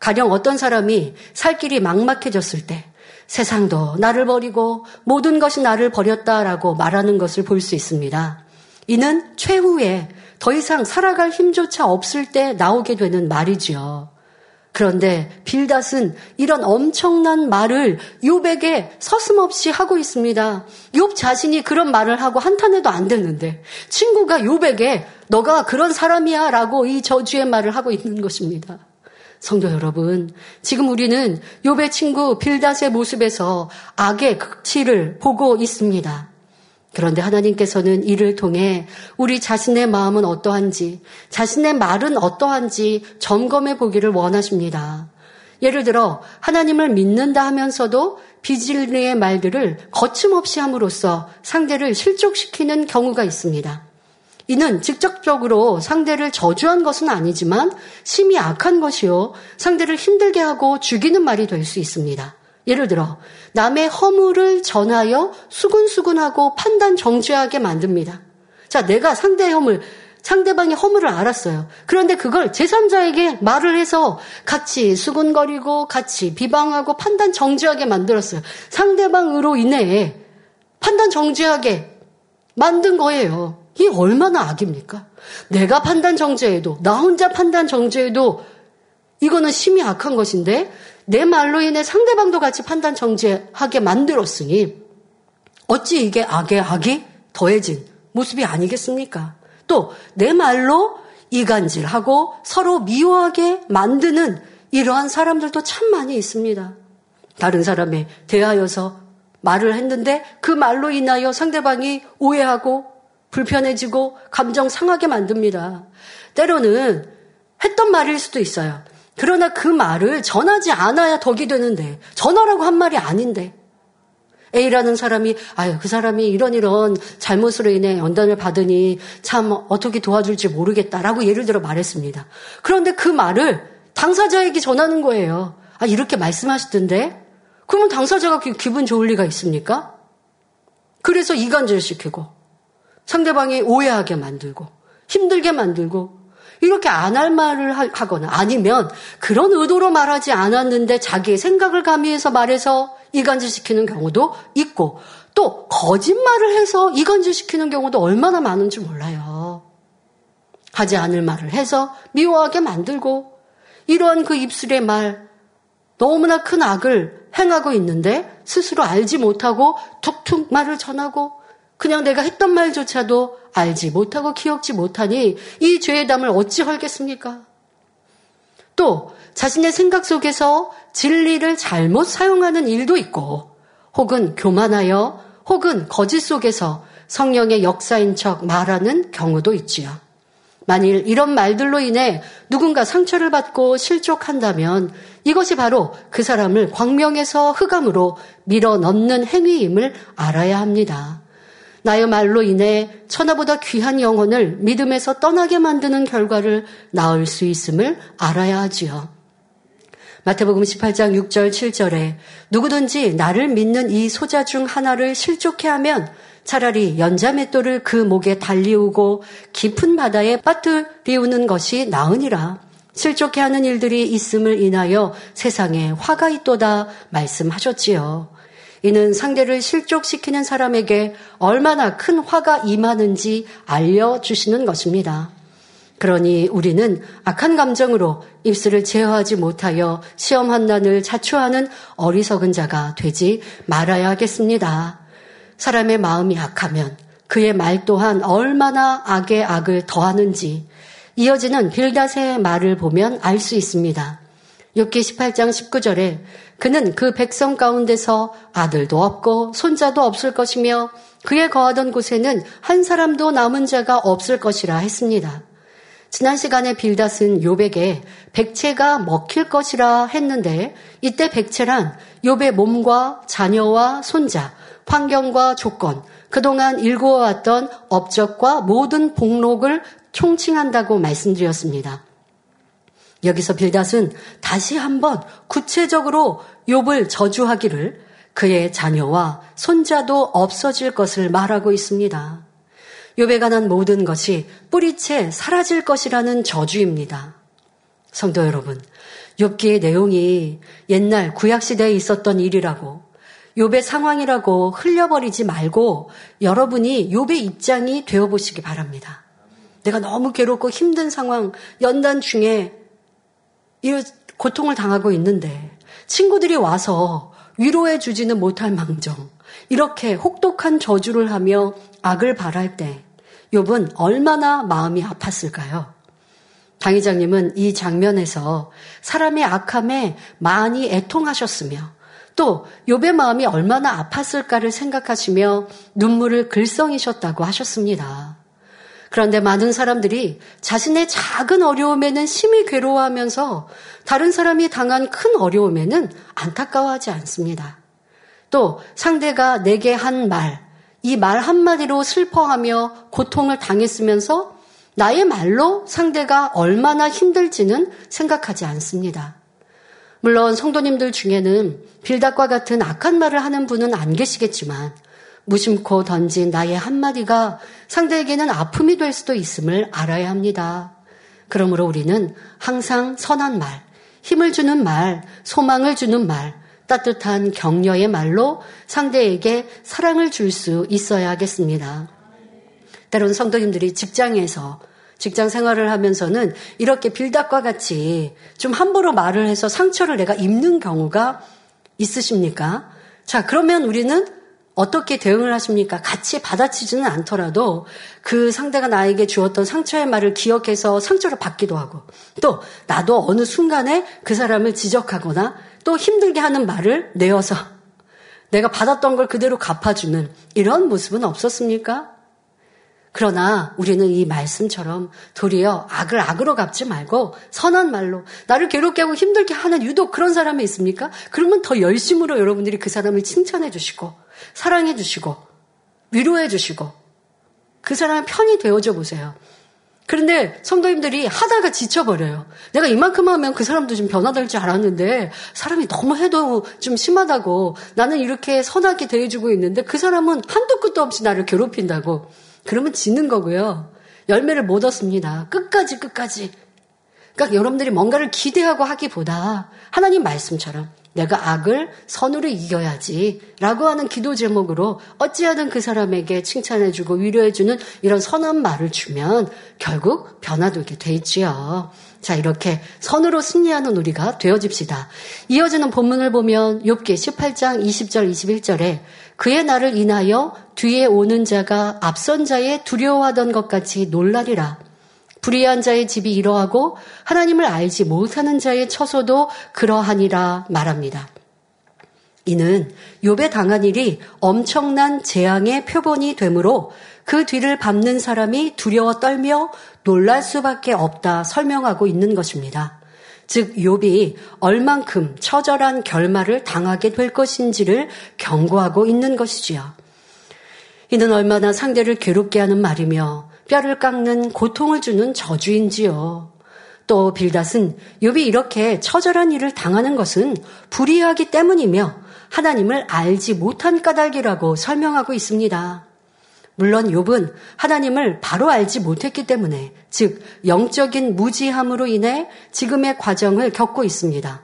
가령 어떤 사람이 살 길이 막막해졌을 때 세상도 나를 버리고 모든 것이 나를 버렸다라고 말하는 것을 볼 수 있습니다. 이는 최후에 더 이상 살아갈 힘조차 없을 때 나오게 되는 말이지요. 그런데 빌닷은 이런 엄청난 말을 욥에게 서슴없이 하고 있습니다. 욥 자신이 그런 말을 하고 한탄해도 안 되는데 친구가 욥에게 너가 그런 사람이야라고 이 저주의 말을 하고 있는 것입니다. 성도 여러분, 지금 우리는 욥의 친구 빌닷의 모습에서 악의 극치를 보고 있습니다. 그런데 하나님께서는 이를 통해 우리 자신의 마음은 어떠한지, 자신의 말은 어떠한지 점검해 보기를 원하십니다. 예를 들어 하나님을 믿는다 하면서도 비질리의 말들을 거침없이 함으로써 상대를 실족시키는 경우가 있습니다. 이는 직접적으로 상대를 저주한 것은 아니지만 심히 악한 것이요. 상대를 힘들게 하고 죽이는 말이 될 수 있습니다. 예를 들어 남의 허물을 전하여 수근수근하고 판단 정죄하게 만듭니다. 자, 내가 상대의 허물, 상대방의 허물을 알았어요. 그런데 그걸 제3자에게 말을 해서 같이 수근거리고 같이 비방하고 판단 정죄하게 만들었어요. 상대방으로 인해 판단 정죄하게 만든 거예요. 이게 얼마나 악입니까? 내가 판단 정죄해도, 나 혼자 판단 정죄해도 이거는 심히 악한 것인데 내 말로 인해 상대방도 같이 판단 정지하게 만들었으니 어찌 이게 악의 악이 더해진 모습이 아니겠습니까? 또 내 말로 이간질하고 서로 미워하게 만드는 이러한 사람들도 참 많이 있습니다. 다른 사람에 대하여서 말을 했는데 그 말로 인하여 상대방이 오해하고 불편해지고 감정 상하게 만듭니다. 때로는 했던 말일 수도 있어요. 그러나 그 말을 전하지 않아야 덕이 되는데 전하라고 한 말이 아닌데 A라는 사람이 아유 그 사람이 이런 이런 잘못으로 인해 연단을 받으니 참 어떻게 도와줄지 모르겠다라고 예를 들어 말했습니다. 그런데 그 말을 당사자에게 전하는 거예요. 아 이렇게 말씀하시던데 그러면 당사자가 기 분 좋을 리가 있습니까? 그래서 이간질 시키고 상대방이 오해하게 만들고 힘들게 만들고 이렇게 안 할 말을 하거나 아니면 그런 의도로 말하지 않았는데 자기의 생각을 가미해서 말해서 이간질시키는 경우도 있고 또 거짓말을 해서 이간질시키는 경우도 얼마나 많은지 몰라요. 하지 않을 말을 해서 미워하게 만들고 이러한 그 입술의 말 너무나 큰 악을 행하고 있는데 스스로 알지 못하고 툭툭 말을 전하고 그냥 내가 했던 말조차도 알지 못하고 기억지 못하니 이 죄의 담을 어찌 헐겠습니까? 또 자신의 생각 속에서 진리를 잘못 사용하는 일도 있고 혹은 교만하여 혹은 거짓 속에서 성령의 역사인 척 말하는 경우도 있지요. 만일 이런 말들로 인해 누군가 상처를 받고 실족한다면 이것이 바로 그 사람을 광명에서 흑암으로 밀어 넣는 행위임을 알아야 합니다. 나의 말로 인해 천하보다 귀한 영혼을 믿음에서 떠나게 만드는 결과를 낳을 수 있음을 알아야 하지요. 마태복음 18장 6절 7절에 누구든지 나를 믿는 이 소자 중 하나를 실족해 하면 차라리 연자맷돌을 그 목에 달리우고 깊은 바다에 빠뜨리우는 것이 나으니라. 실족해 하는 일들이 있음을 인하여 세상에 화가 있도다 말씀하셨지요. 이는 상대를 실족시키는 사람에게 얼마나 큰 화가 임하는지 알려주시는 것입니다. 그러니 우리는 악한 감정으로 입술을 제어하지 못하여 시험 한난을 자초하는 어리석은 자가 되지 말아야 하겠습니다. 사람의 마음이 악하면 그의 말 또한 얼마나 악의 악을 더하는지 이어지는 빌닷의 말을 보면 알 수 있습니다. 6기 18장 19절에 그는 그 백성 가운데서 아들도 없고 손자도 없을 것이며 그의 거하던 곳에는 한 사람도 남은 자가 없을 것이라 했습니다. 지난 시간에 빌닷은 요백에 백체가 먹힐 것이라 했는데 이때 백체란 요의 몸과 자녀와 손자, 환경과 조건, 그동안 일구어왔던 업적과 모든 복록을 총칭한다고 말씀드렸습니다. 여기서 빌닷은 다시 한번 구체적으로 욥을 저주하기를 그의 자녀와 손자도 없어질 것을 말하고 있습니다. 욥에 관한 모든 것이 뿌리채 사라질 것이라는 저주입니다. 성도 여러분, 욥기의 내용이 옛날 구약 시대에 있었던 일이라고 욥의 상황이라고 흘려버리지 말고 여러분이 욥의 입장이 되어 보시기 바랍니다. 내가 너무 괴롭고 힘든 상황 연단 중에 이 고통을 당하고 있는데 친구들이 와서 위로해 주지는 못할 망정 이렇게 혹독한 저주를 하며 악을 바랄 때 욥은 얼마나 마음이 아팠을까요? 당 회장님은 이 장면에서 사람의 악함에 많이 애통하셨으며 또 욥의 마음이 얼마나 아팠을까를 생각하시며 눈물을 글썽이셨다고 하셨습니다. 그런데 많은 사람들이 자신의 작은 어려움에는 심히 괴로워하면서 다른 사람이 당한 큰 어려움에는 안타까워하지 않습니다. 또 상대가 내게 한 말, 이 말 한마디로 슬퍼하며 고통을 당했으면서 나의 말로 상대가 얼마나 힘들지는 생각하지 않습니다. 물론 성도님들 중에는 빌닥과 같은 악한 말을 하는 분은 안 계시겠지만 무심코 던진 나의 한마디가 상대에게는 아픔이 될 수도 있음을 알아야 합니다. 그러므로 우리는 항상 선한 말, 힘을 주는 말, 소망을 주는 말, 따뜻한 격려의 말로 상대에게 사랑을 줄 수 있어야 하겠습니다. 때론 성도님들이 직장에서 직장 생활을 하면서는 이렇게 빌닥과 같이 좀 함부로 말을 해서 상처를 내가 입는 경우가 있으십니까? 자, 그러면 우리는 어떻게 대응을 하십니까? 같이 받아치지는 않더라도 그 상대가 나에게 주었던 상처의 말을 기억해서 상처를 받기도 하고 또 나도 어느 순간에 그 사람을 지적하거나 또 힘들게 하는 말을 내어서 내가 받았던 걸 그대로 갚아주는 이런 모습은 없었습니까? 그러나 우리는 이 말씀처럼 도리어 악을 악으로 갚지 말고 선한 말로 나를 괴롭게 하고 힘들게 하는 유독 그런 사람이 있습니까? 그러면 더 열심으로 여러분들이 그 사람을 칭찬해 주시고 사랑해 주시고 위로해 주시고 그 사람의 편이 되어줘 보세요. 그런데 성도님들이 하다가 지쳐버려요. 내가 이만큼 하면 그 사람도 좀 변화될 줄 알았는데 사람이 너무 해도 좀 심하다고 나는 이렇게 선하게 대해주고 있는데 그 사람은 한도 끝도 없이 나를 괴롭힌다고. 그러면 지는 거고요. 열매를 못 얻습니다. 끝까지 끝까지. 그러니까 여러분들이 뭔가를 기대하고 하기보다 하나님 말씀처럼 내가 악을 선으로 이겨야지 라고 하는 기도 제목으로 어찌하든 그 사람에게 칭찬해주고 위로해주는 이런 선한 말을 주면 결국 변화되게 되지요. 자, 이렇게 선으로 승리하는 우리가 되어집시다. 이어지는 본문을 보면 욥기 18장 20절 21절에 그의 나를 인하여 뒤에 오는 자가 앞선 자의 두려워하던 것 같이 놀라리라. 불의한 자의 집이 이러하고 하나님을 알지 못하는 자의 처소도 그러하니라 말합니다. 이는 욥에 당한 일이 엄청난 재앙의 표본이 되므로 그 뒤를 밟는 사람이 두려워 떨며 놀랄 수밖에 없다 설명하고 있는 것입니다. 즉 욥이 얼만큼 처절한 결말을 당하게 될 것인지를 경고하고 있는 것이지요. 이는 얼마나 상대를 괴롭게 하는 말이며 뼈를 깎는 고통을 주는 저주인지요. 또 빌닷은 욥이 이렇게 처절한 일을 당하는 것은 불의하기 때문이며 하나님을 알지 못한 까닭이라고 설명하고 있습니다. 물론 욥은 하나님을 바로 알지 못했기 때문에 즉 영적인 무지함으로 인해 지금의 과정을 겪고 있습니다.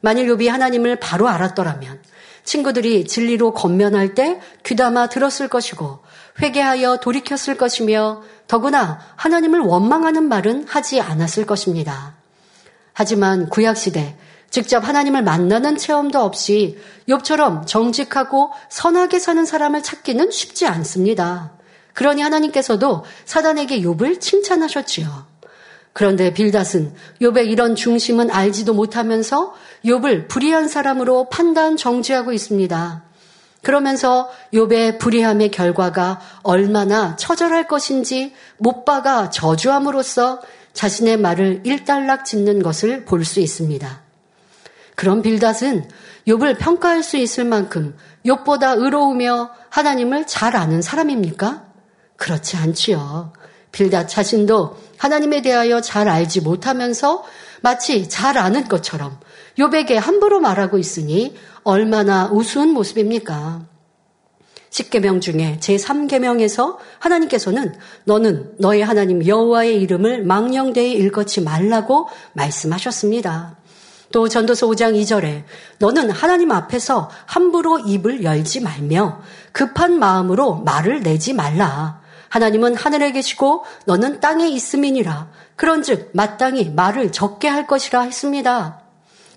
만일 욥이 하나님을 바로 알았더라면 친구들이 진리로 건면할 때 귀담아 들었을 것이고 회개하여 돌이켰을 것이며 더구나 하나님을 원망하는 말은 하지 않았을 것입니다. 하지만 구약시대 직접 하나님을 만나는 체험도 없이 욥처럼 정직하고 선하게 사는 사람을 찾기는 쉽지 않습니다. 그러니 하나님께서도 사단에게 욥을 칭찬하셨지요. 그런데 빌닷은 욥의 이런 중심은 알지도 못하면서 욥을 불의한 사람으로 판단 정지하고 있습니다. 그러면서 욥의 불의함의 결과가 얼마나 처절할 것인지 못 박아 저주함으로써 자신의 말을 일단락 짓는 것을 볼 수 있습니다. 그런 빌닷은 욥을 평가할 수 있을 만큼 욥보다 의로우며 하나님을 잘 아는 사람입니까? 그렇지 않지요. 빌닷 자신도 하나님에 대하여 잘 알지 못하면서 마치 잘 아는 것처럼 욥에게 함부로 말하고 있으니 얼마나 우스운 모습입니까? 10계명 중에 제3계명에서 하나님께서는 너는 너의 하나님 여호와의 이름을 망령되이 일컫지 말라고 말씀하셨습니다. 또 전도서 5장 2절에 너는 하나님 앞에서 함부로 입을 열지 말며 급한 마음으로 말을 내지 말라. 하나님은 하늘에 계시고 너는 땅에 있음이니라. 그런즉 마땅히 말을 적게 할 것이라 했습니다.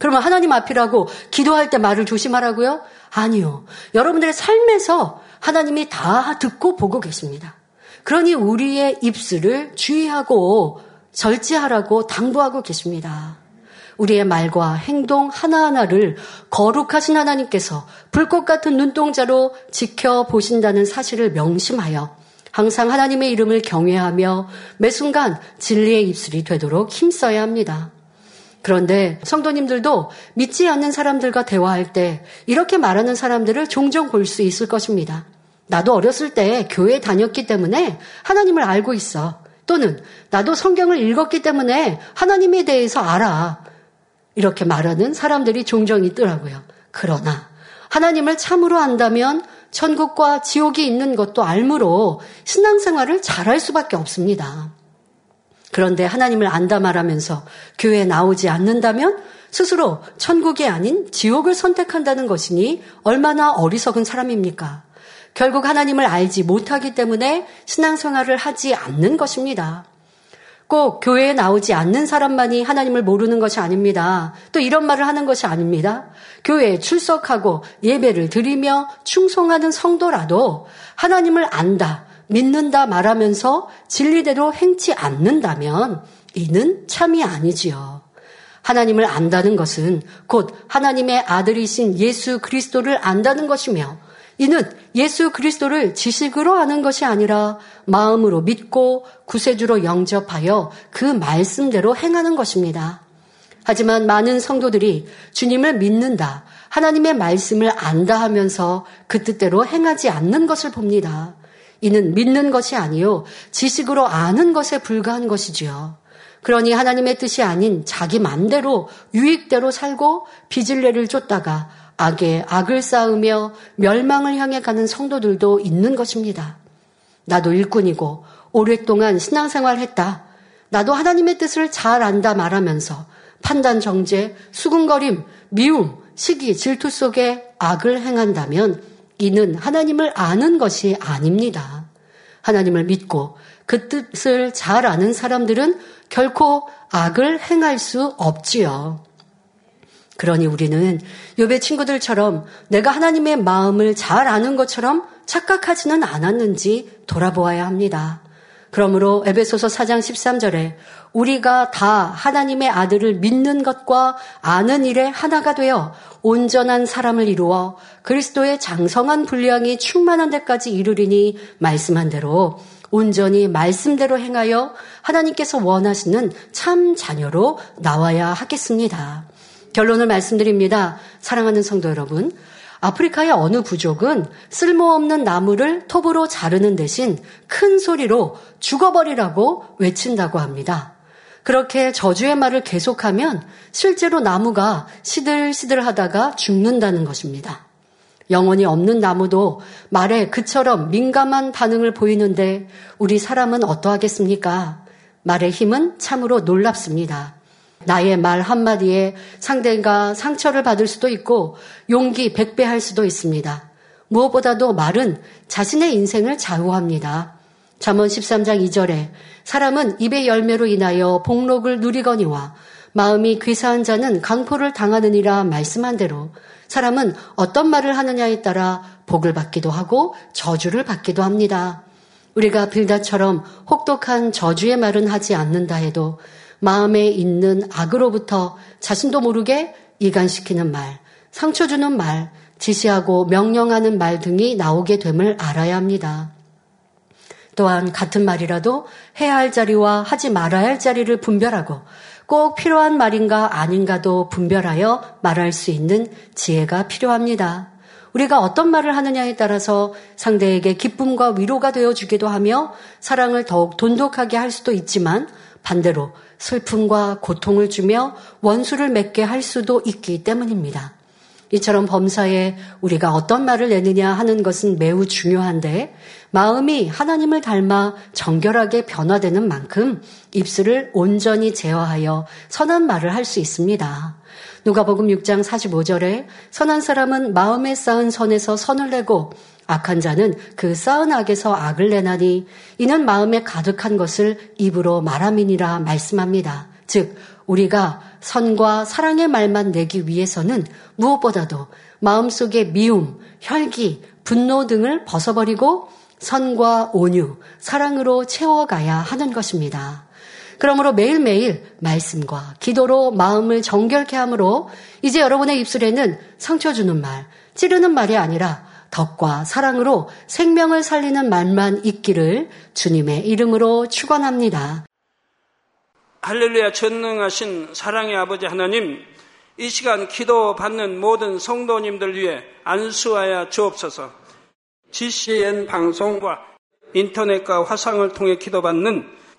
그러면 하나님 앞이라고 기도할 때 말을 조심하라고요? 아니요. 여러분들의 삶에서 하나님이 다 듣고 보고 계십니다. 그러니 우리의 입술을 주의하고 절제하라고 당부하고 계십니다. 우리의 말과 행동 하나하나를 거룩하신 하나님께서 불꽃 같은 눈동자로 지켜보신다는 사실을 명심하여 항상 하나님의 이름을 경외하며 매 순간 진리의 입술이 되도록 힘써야 합니다. 그런데 성도님들도 믿지 않는 사람들과 대화할 때 이렇게 말하는 사람들을 종종 볼 수 있을 것입니다. 나도 어렸을 때 교회 다녔기 때문에 하나님을 알고 있어. 또는 나도 성경을 읽었기 때문에 하나님에 대해서 알아. 이렇게 말하는 사람들이 종종 있더라고요. 그러나 하나님을 참으로 안다면 천국과 지옥이 있는 것도 알므로 신앙생활을 잘할 수밖에 없습니다. 그런데 하나님을 안다 말하면서 교회에 나오지 않는다면 스스로 천국이 아닌 지옥을 선택한다는 것이니 얼마나 어리석은 사람입니까? 결국 하나님을 알지 못하기 때문에 신앙생활을 하지 않는 것입니다. 꼭 교회에 나오지 않는 사람만이 하나님을 모르는 것이 아닙니다. 또 이런 말을 하는 것이 아닙니다. 교회에 출석하고 예배를 드리며 충성하는 성도라도 하나님을 안다, 믿는다 말하면서 진리대로 행치 않는다면 이는 참이 아니지요. 하나님을 안다는 것은 곧 하나님의 아들이신 예수 그리스도를 안다는 것이며 이는 예수 그리스도를 지식으로 아는 것이 아니라 마음으로 믿고 구세주로 영접하여 그 말씀대로 행하는 것입니다. 하지만 많은 성도들이 주님을 믿는다, 하나님의 말씀을 안다 하면서 그 뜻대로 행하지 않는 것을 봅니다. 이는 믿는 것이 아니요 지식으로 아는 것에 불과한 것이지요. 그러니 하나님의 뜻이 아닌 자기 맘대로 유익대로 살고 비질레를 쫓다가 악에 악을 쌓으며 멸망을 향해 가는 성도들도 있는 것입니다. 나도 일꾼이고 오랫동안 신앙생활 했다. 나도 하나님의 뜻을 잘 안다 말하면서 판단 정제, 수근거림, 미움, 시기, 질투 속에 악을 행한다면 이는 하나님을 아는 것이 아닙니다. 하나님을 믿고 그 뜻을 잘 아는 사람들은 결코 악을 행할 수 없지요. 그러니 우리는 요배 친구들처럼 내가 하나님의 마음을 잘 아는 것처럼 착각하지는 않았는지 돌아보아야 합니다. 그러므로 에베소서 4장 13절에 우리가 다 하나님의 아들을 믿는 것과 아는 일에 하나가 되어 온전한 사람을 이루어 그리스도의 장성한 분량이 충만한 데까지 이르리니 말씀한 대로 온전히 말씀대로 행하여 하나님께서 원하시는 참 자녀로 나와야 하겠습니다. 결론을 말씀드립니다. 사랑하는 성도 여러분. 아프리카의 어느 부족은 쓸모없는 나무를 톱으로 자르는 대신 큰 소리로 죽어버리라고 외친다고 합니다. 그렇게 저주의 말을 계속하면 실제로 나무가 시들시들 하다가 죽는다는 것입니다. 영혼이 없는 나무도 말에 그처럼 민감한 반응을 보이는데 우리 사람은 어떠하겠습니까? 말의 힘은 참으로 놀랍습니다. 나의 말 한마디에 상대가 상처를 받을 수도 있고 용기 백배할 수도 있습니다. 무엇보다도 말은 자신의 인생을 좌우합니다. 잠언 13장 2절에 사람은 입의 열매로 인하여 복록을 누리거니와 마음이 괴사한 자는 강포를 당하느니라 말씀한 대로 사람은 어떤 말을 하느냐에 따라 복을 받기도 하고 저주를 받기도 합니다. 우리가 빌다처럼 혹독한 저주의 말은 하지 않는다 해도 마음에 있는 악으로부터 자신도 모르게 이간시키는 말, 상처 주는 말, 지시하고 명령하는 말 등이 나오게 됨을 알아야 합니다. 또한 같은 말이라도 해야 할 자리와 하지 말아야 할 자리를 분별하고 꼭 필요한 말인가 아닌가도 분별하여 말할 수 있는 지혜가 필요합니다. 우리가 어떤 말을 하느냐에 따라서 상대에게 기쁨과 위로가 되어 주기도 하며 사랑을 더욱 돈독하게 할 수도 있지만 반대로 슬픔과 고통을 주며 원수를 맺게 할 수도 있기 때문입니다. 이처럼 범사에 우리가 어떤 말을 내느냐 하는 것은 매우 중요한데 마음이 하나님을 닮아 정결하게 변화되는 만큼 입술을 온전히 제어하여 선한 말을 할 수 있습니다. 누가복음 6장 45절에 선한 사람은 마음에 쌓은 선에서 선을 내고 악한 자는 그 쌓은 악에서 악을 내나니 이는 마음에 가득한 것을 입으로 말함이니라 말씀합니다. 즉 우리가 선과 사랑의 말만 내기 위해서는 무엇보다도 마음속에 미움, 혈기, 분노 등을 벗어버리고 선과 온유, 사랑으로 채워가야 하는 것입니다. 그러므로 매일매일 말씀과 기도로 마음을 정결케 함으로 이제 여러분의 입술에는 상처 주는 말, 찌르는 말이 아니라 덕과 사랑으로 생명을 살리는 말만 있기를 주님의 이름으로 축원합니다. 할렐루야 전능하신 사랑의 아버지 하나님 이 시간 기도 받는 모든 성도님들 위해 안수하여 주옵소서. GCN 방송과 인터넷과 화상을 통해 기도받는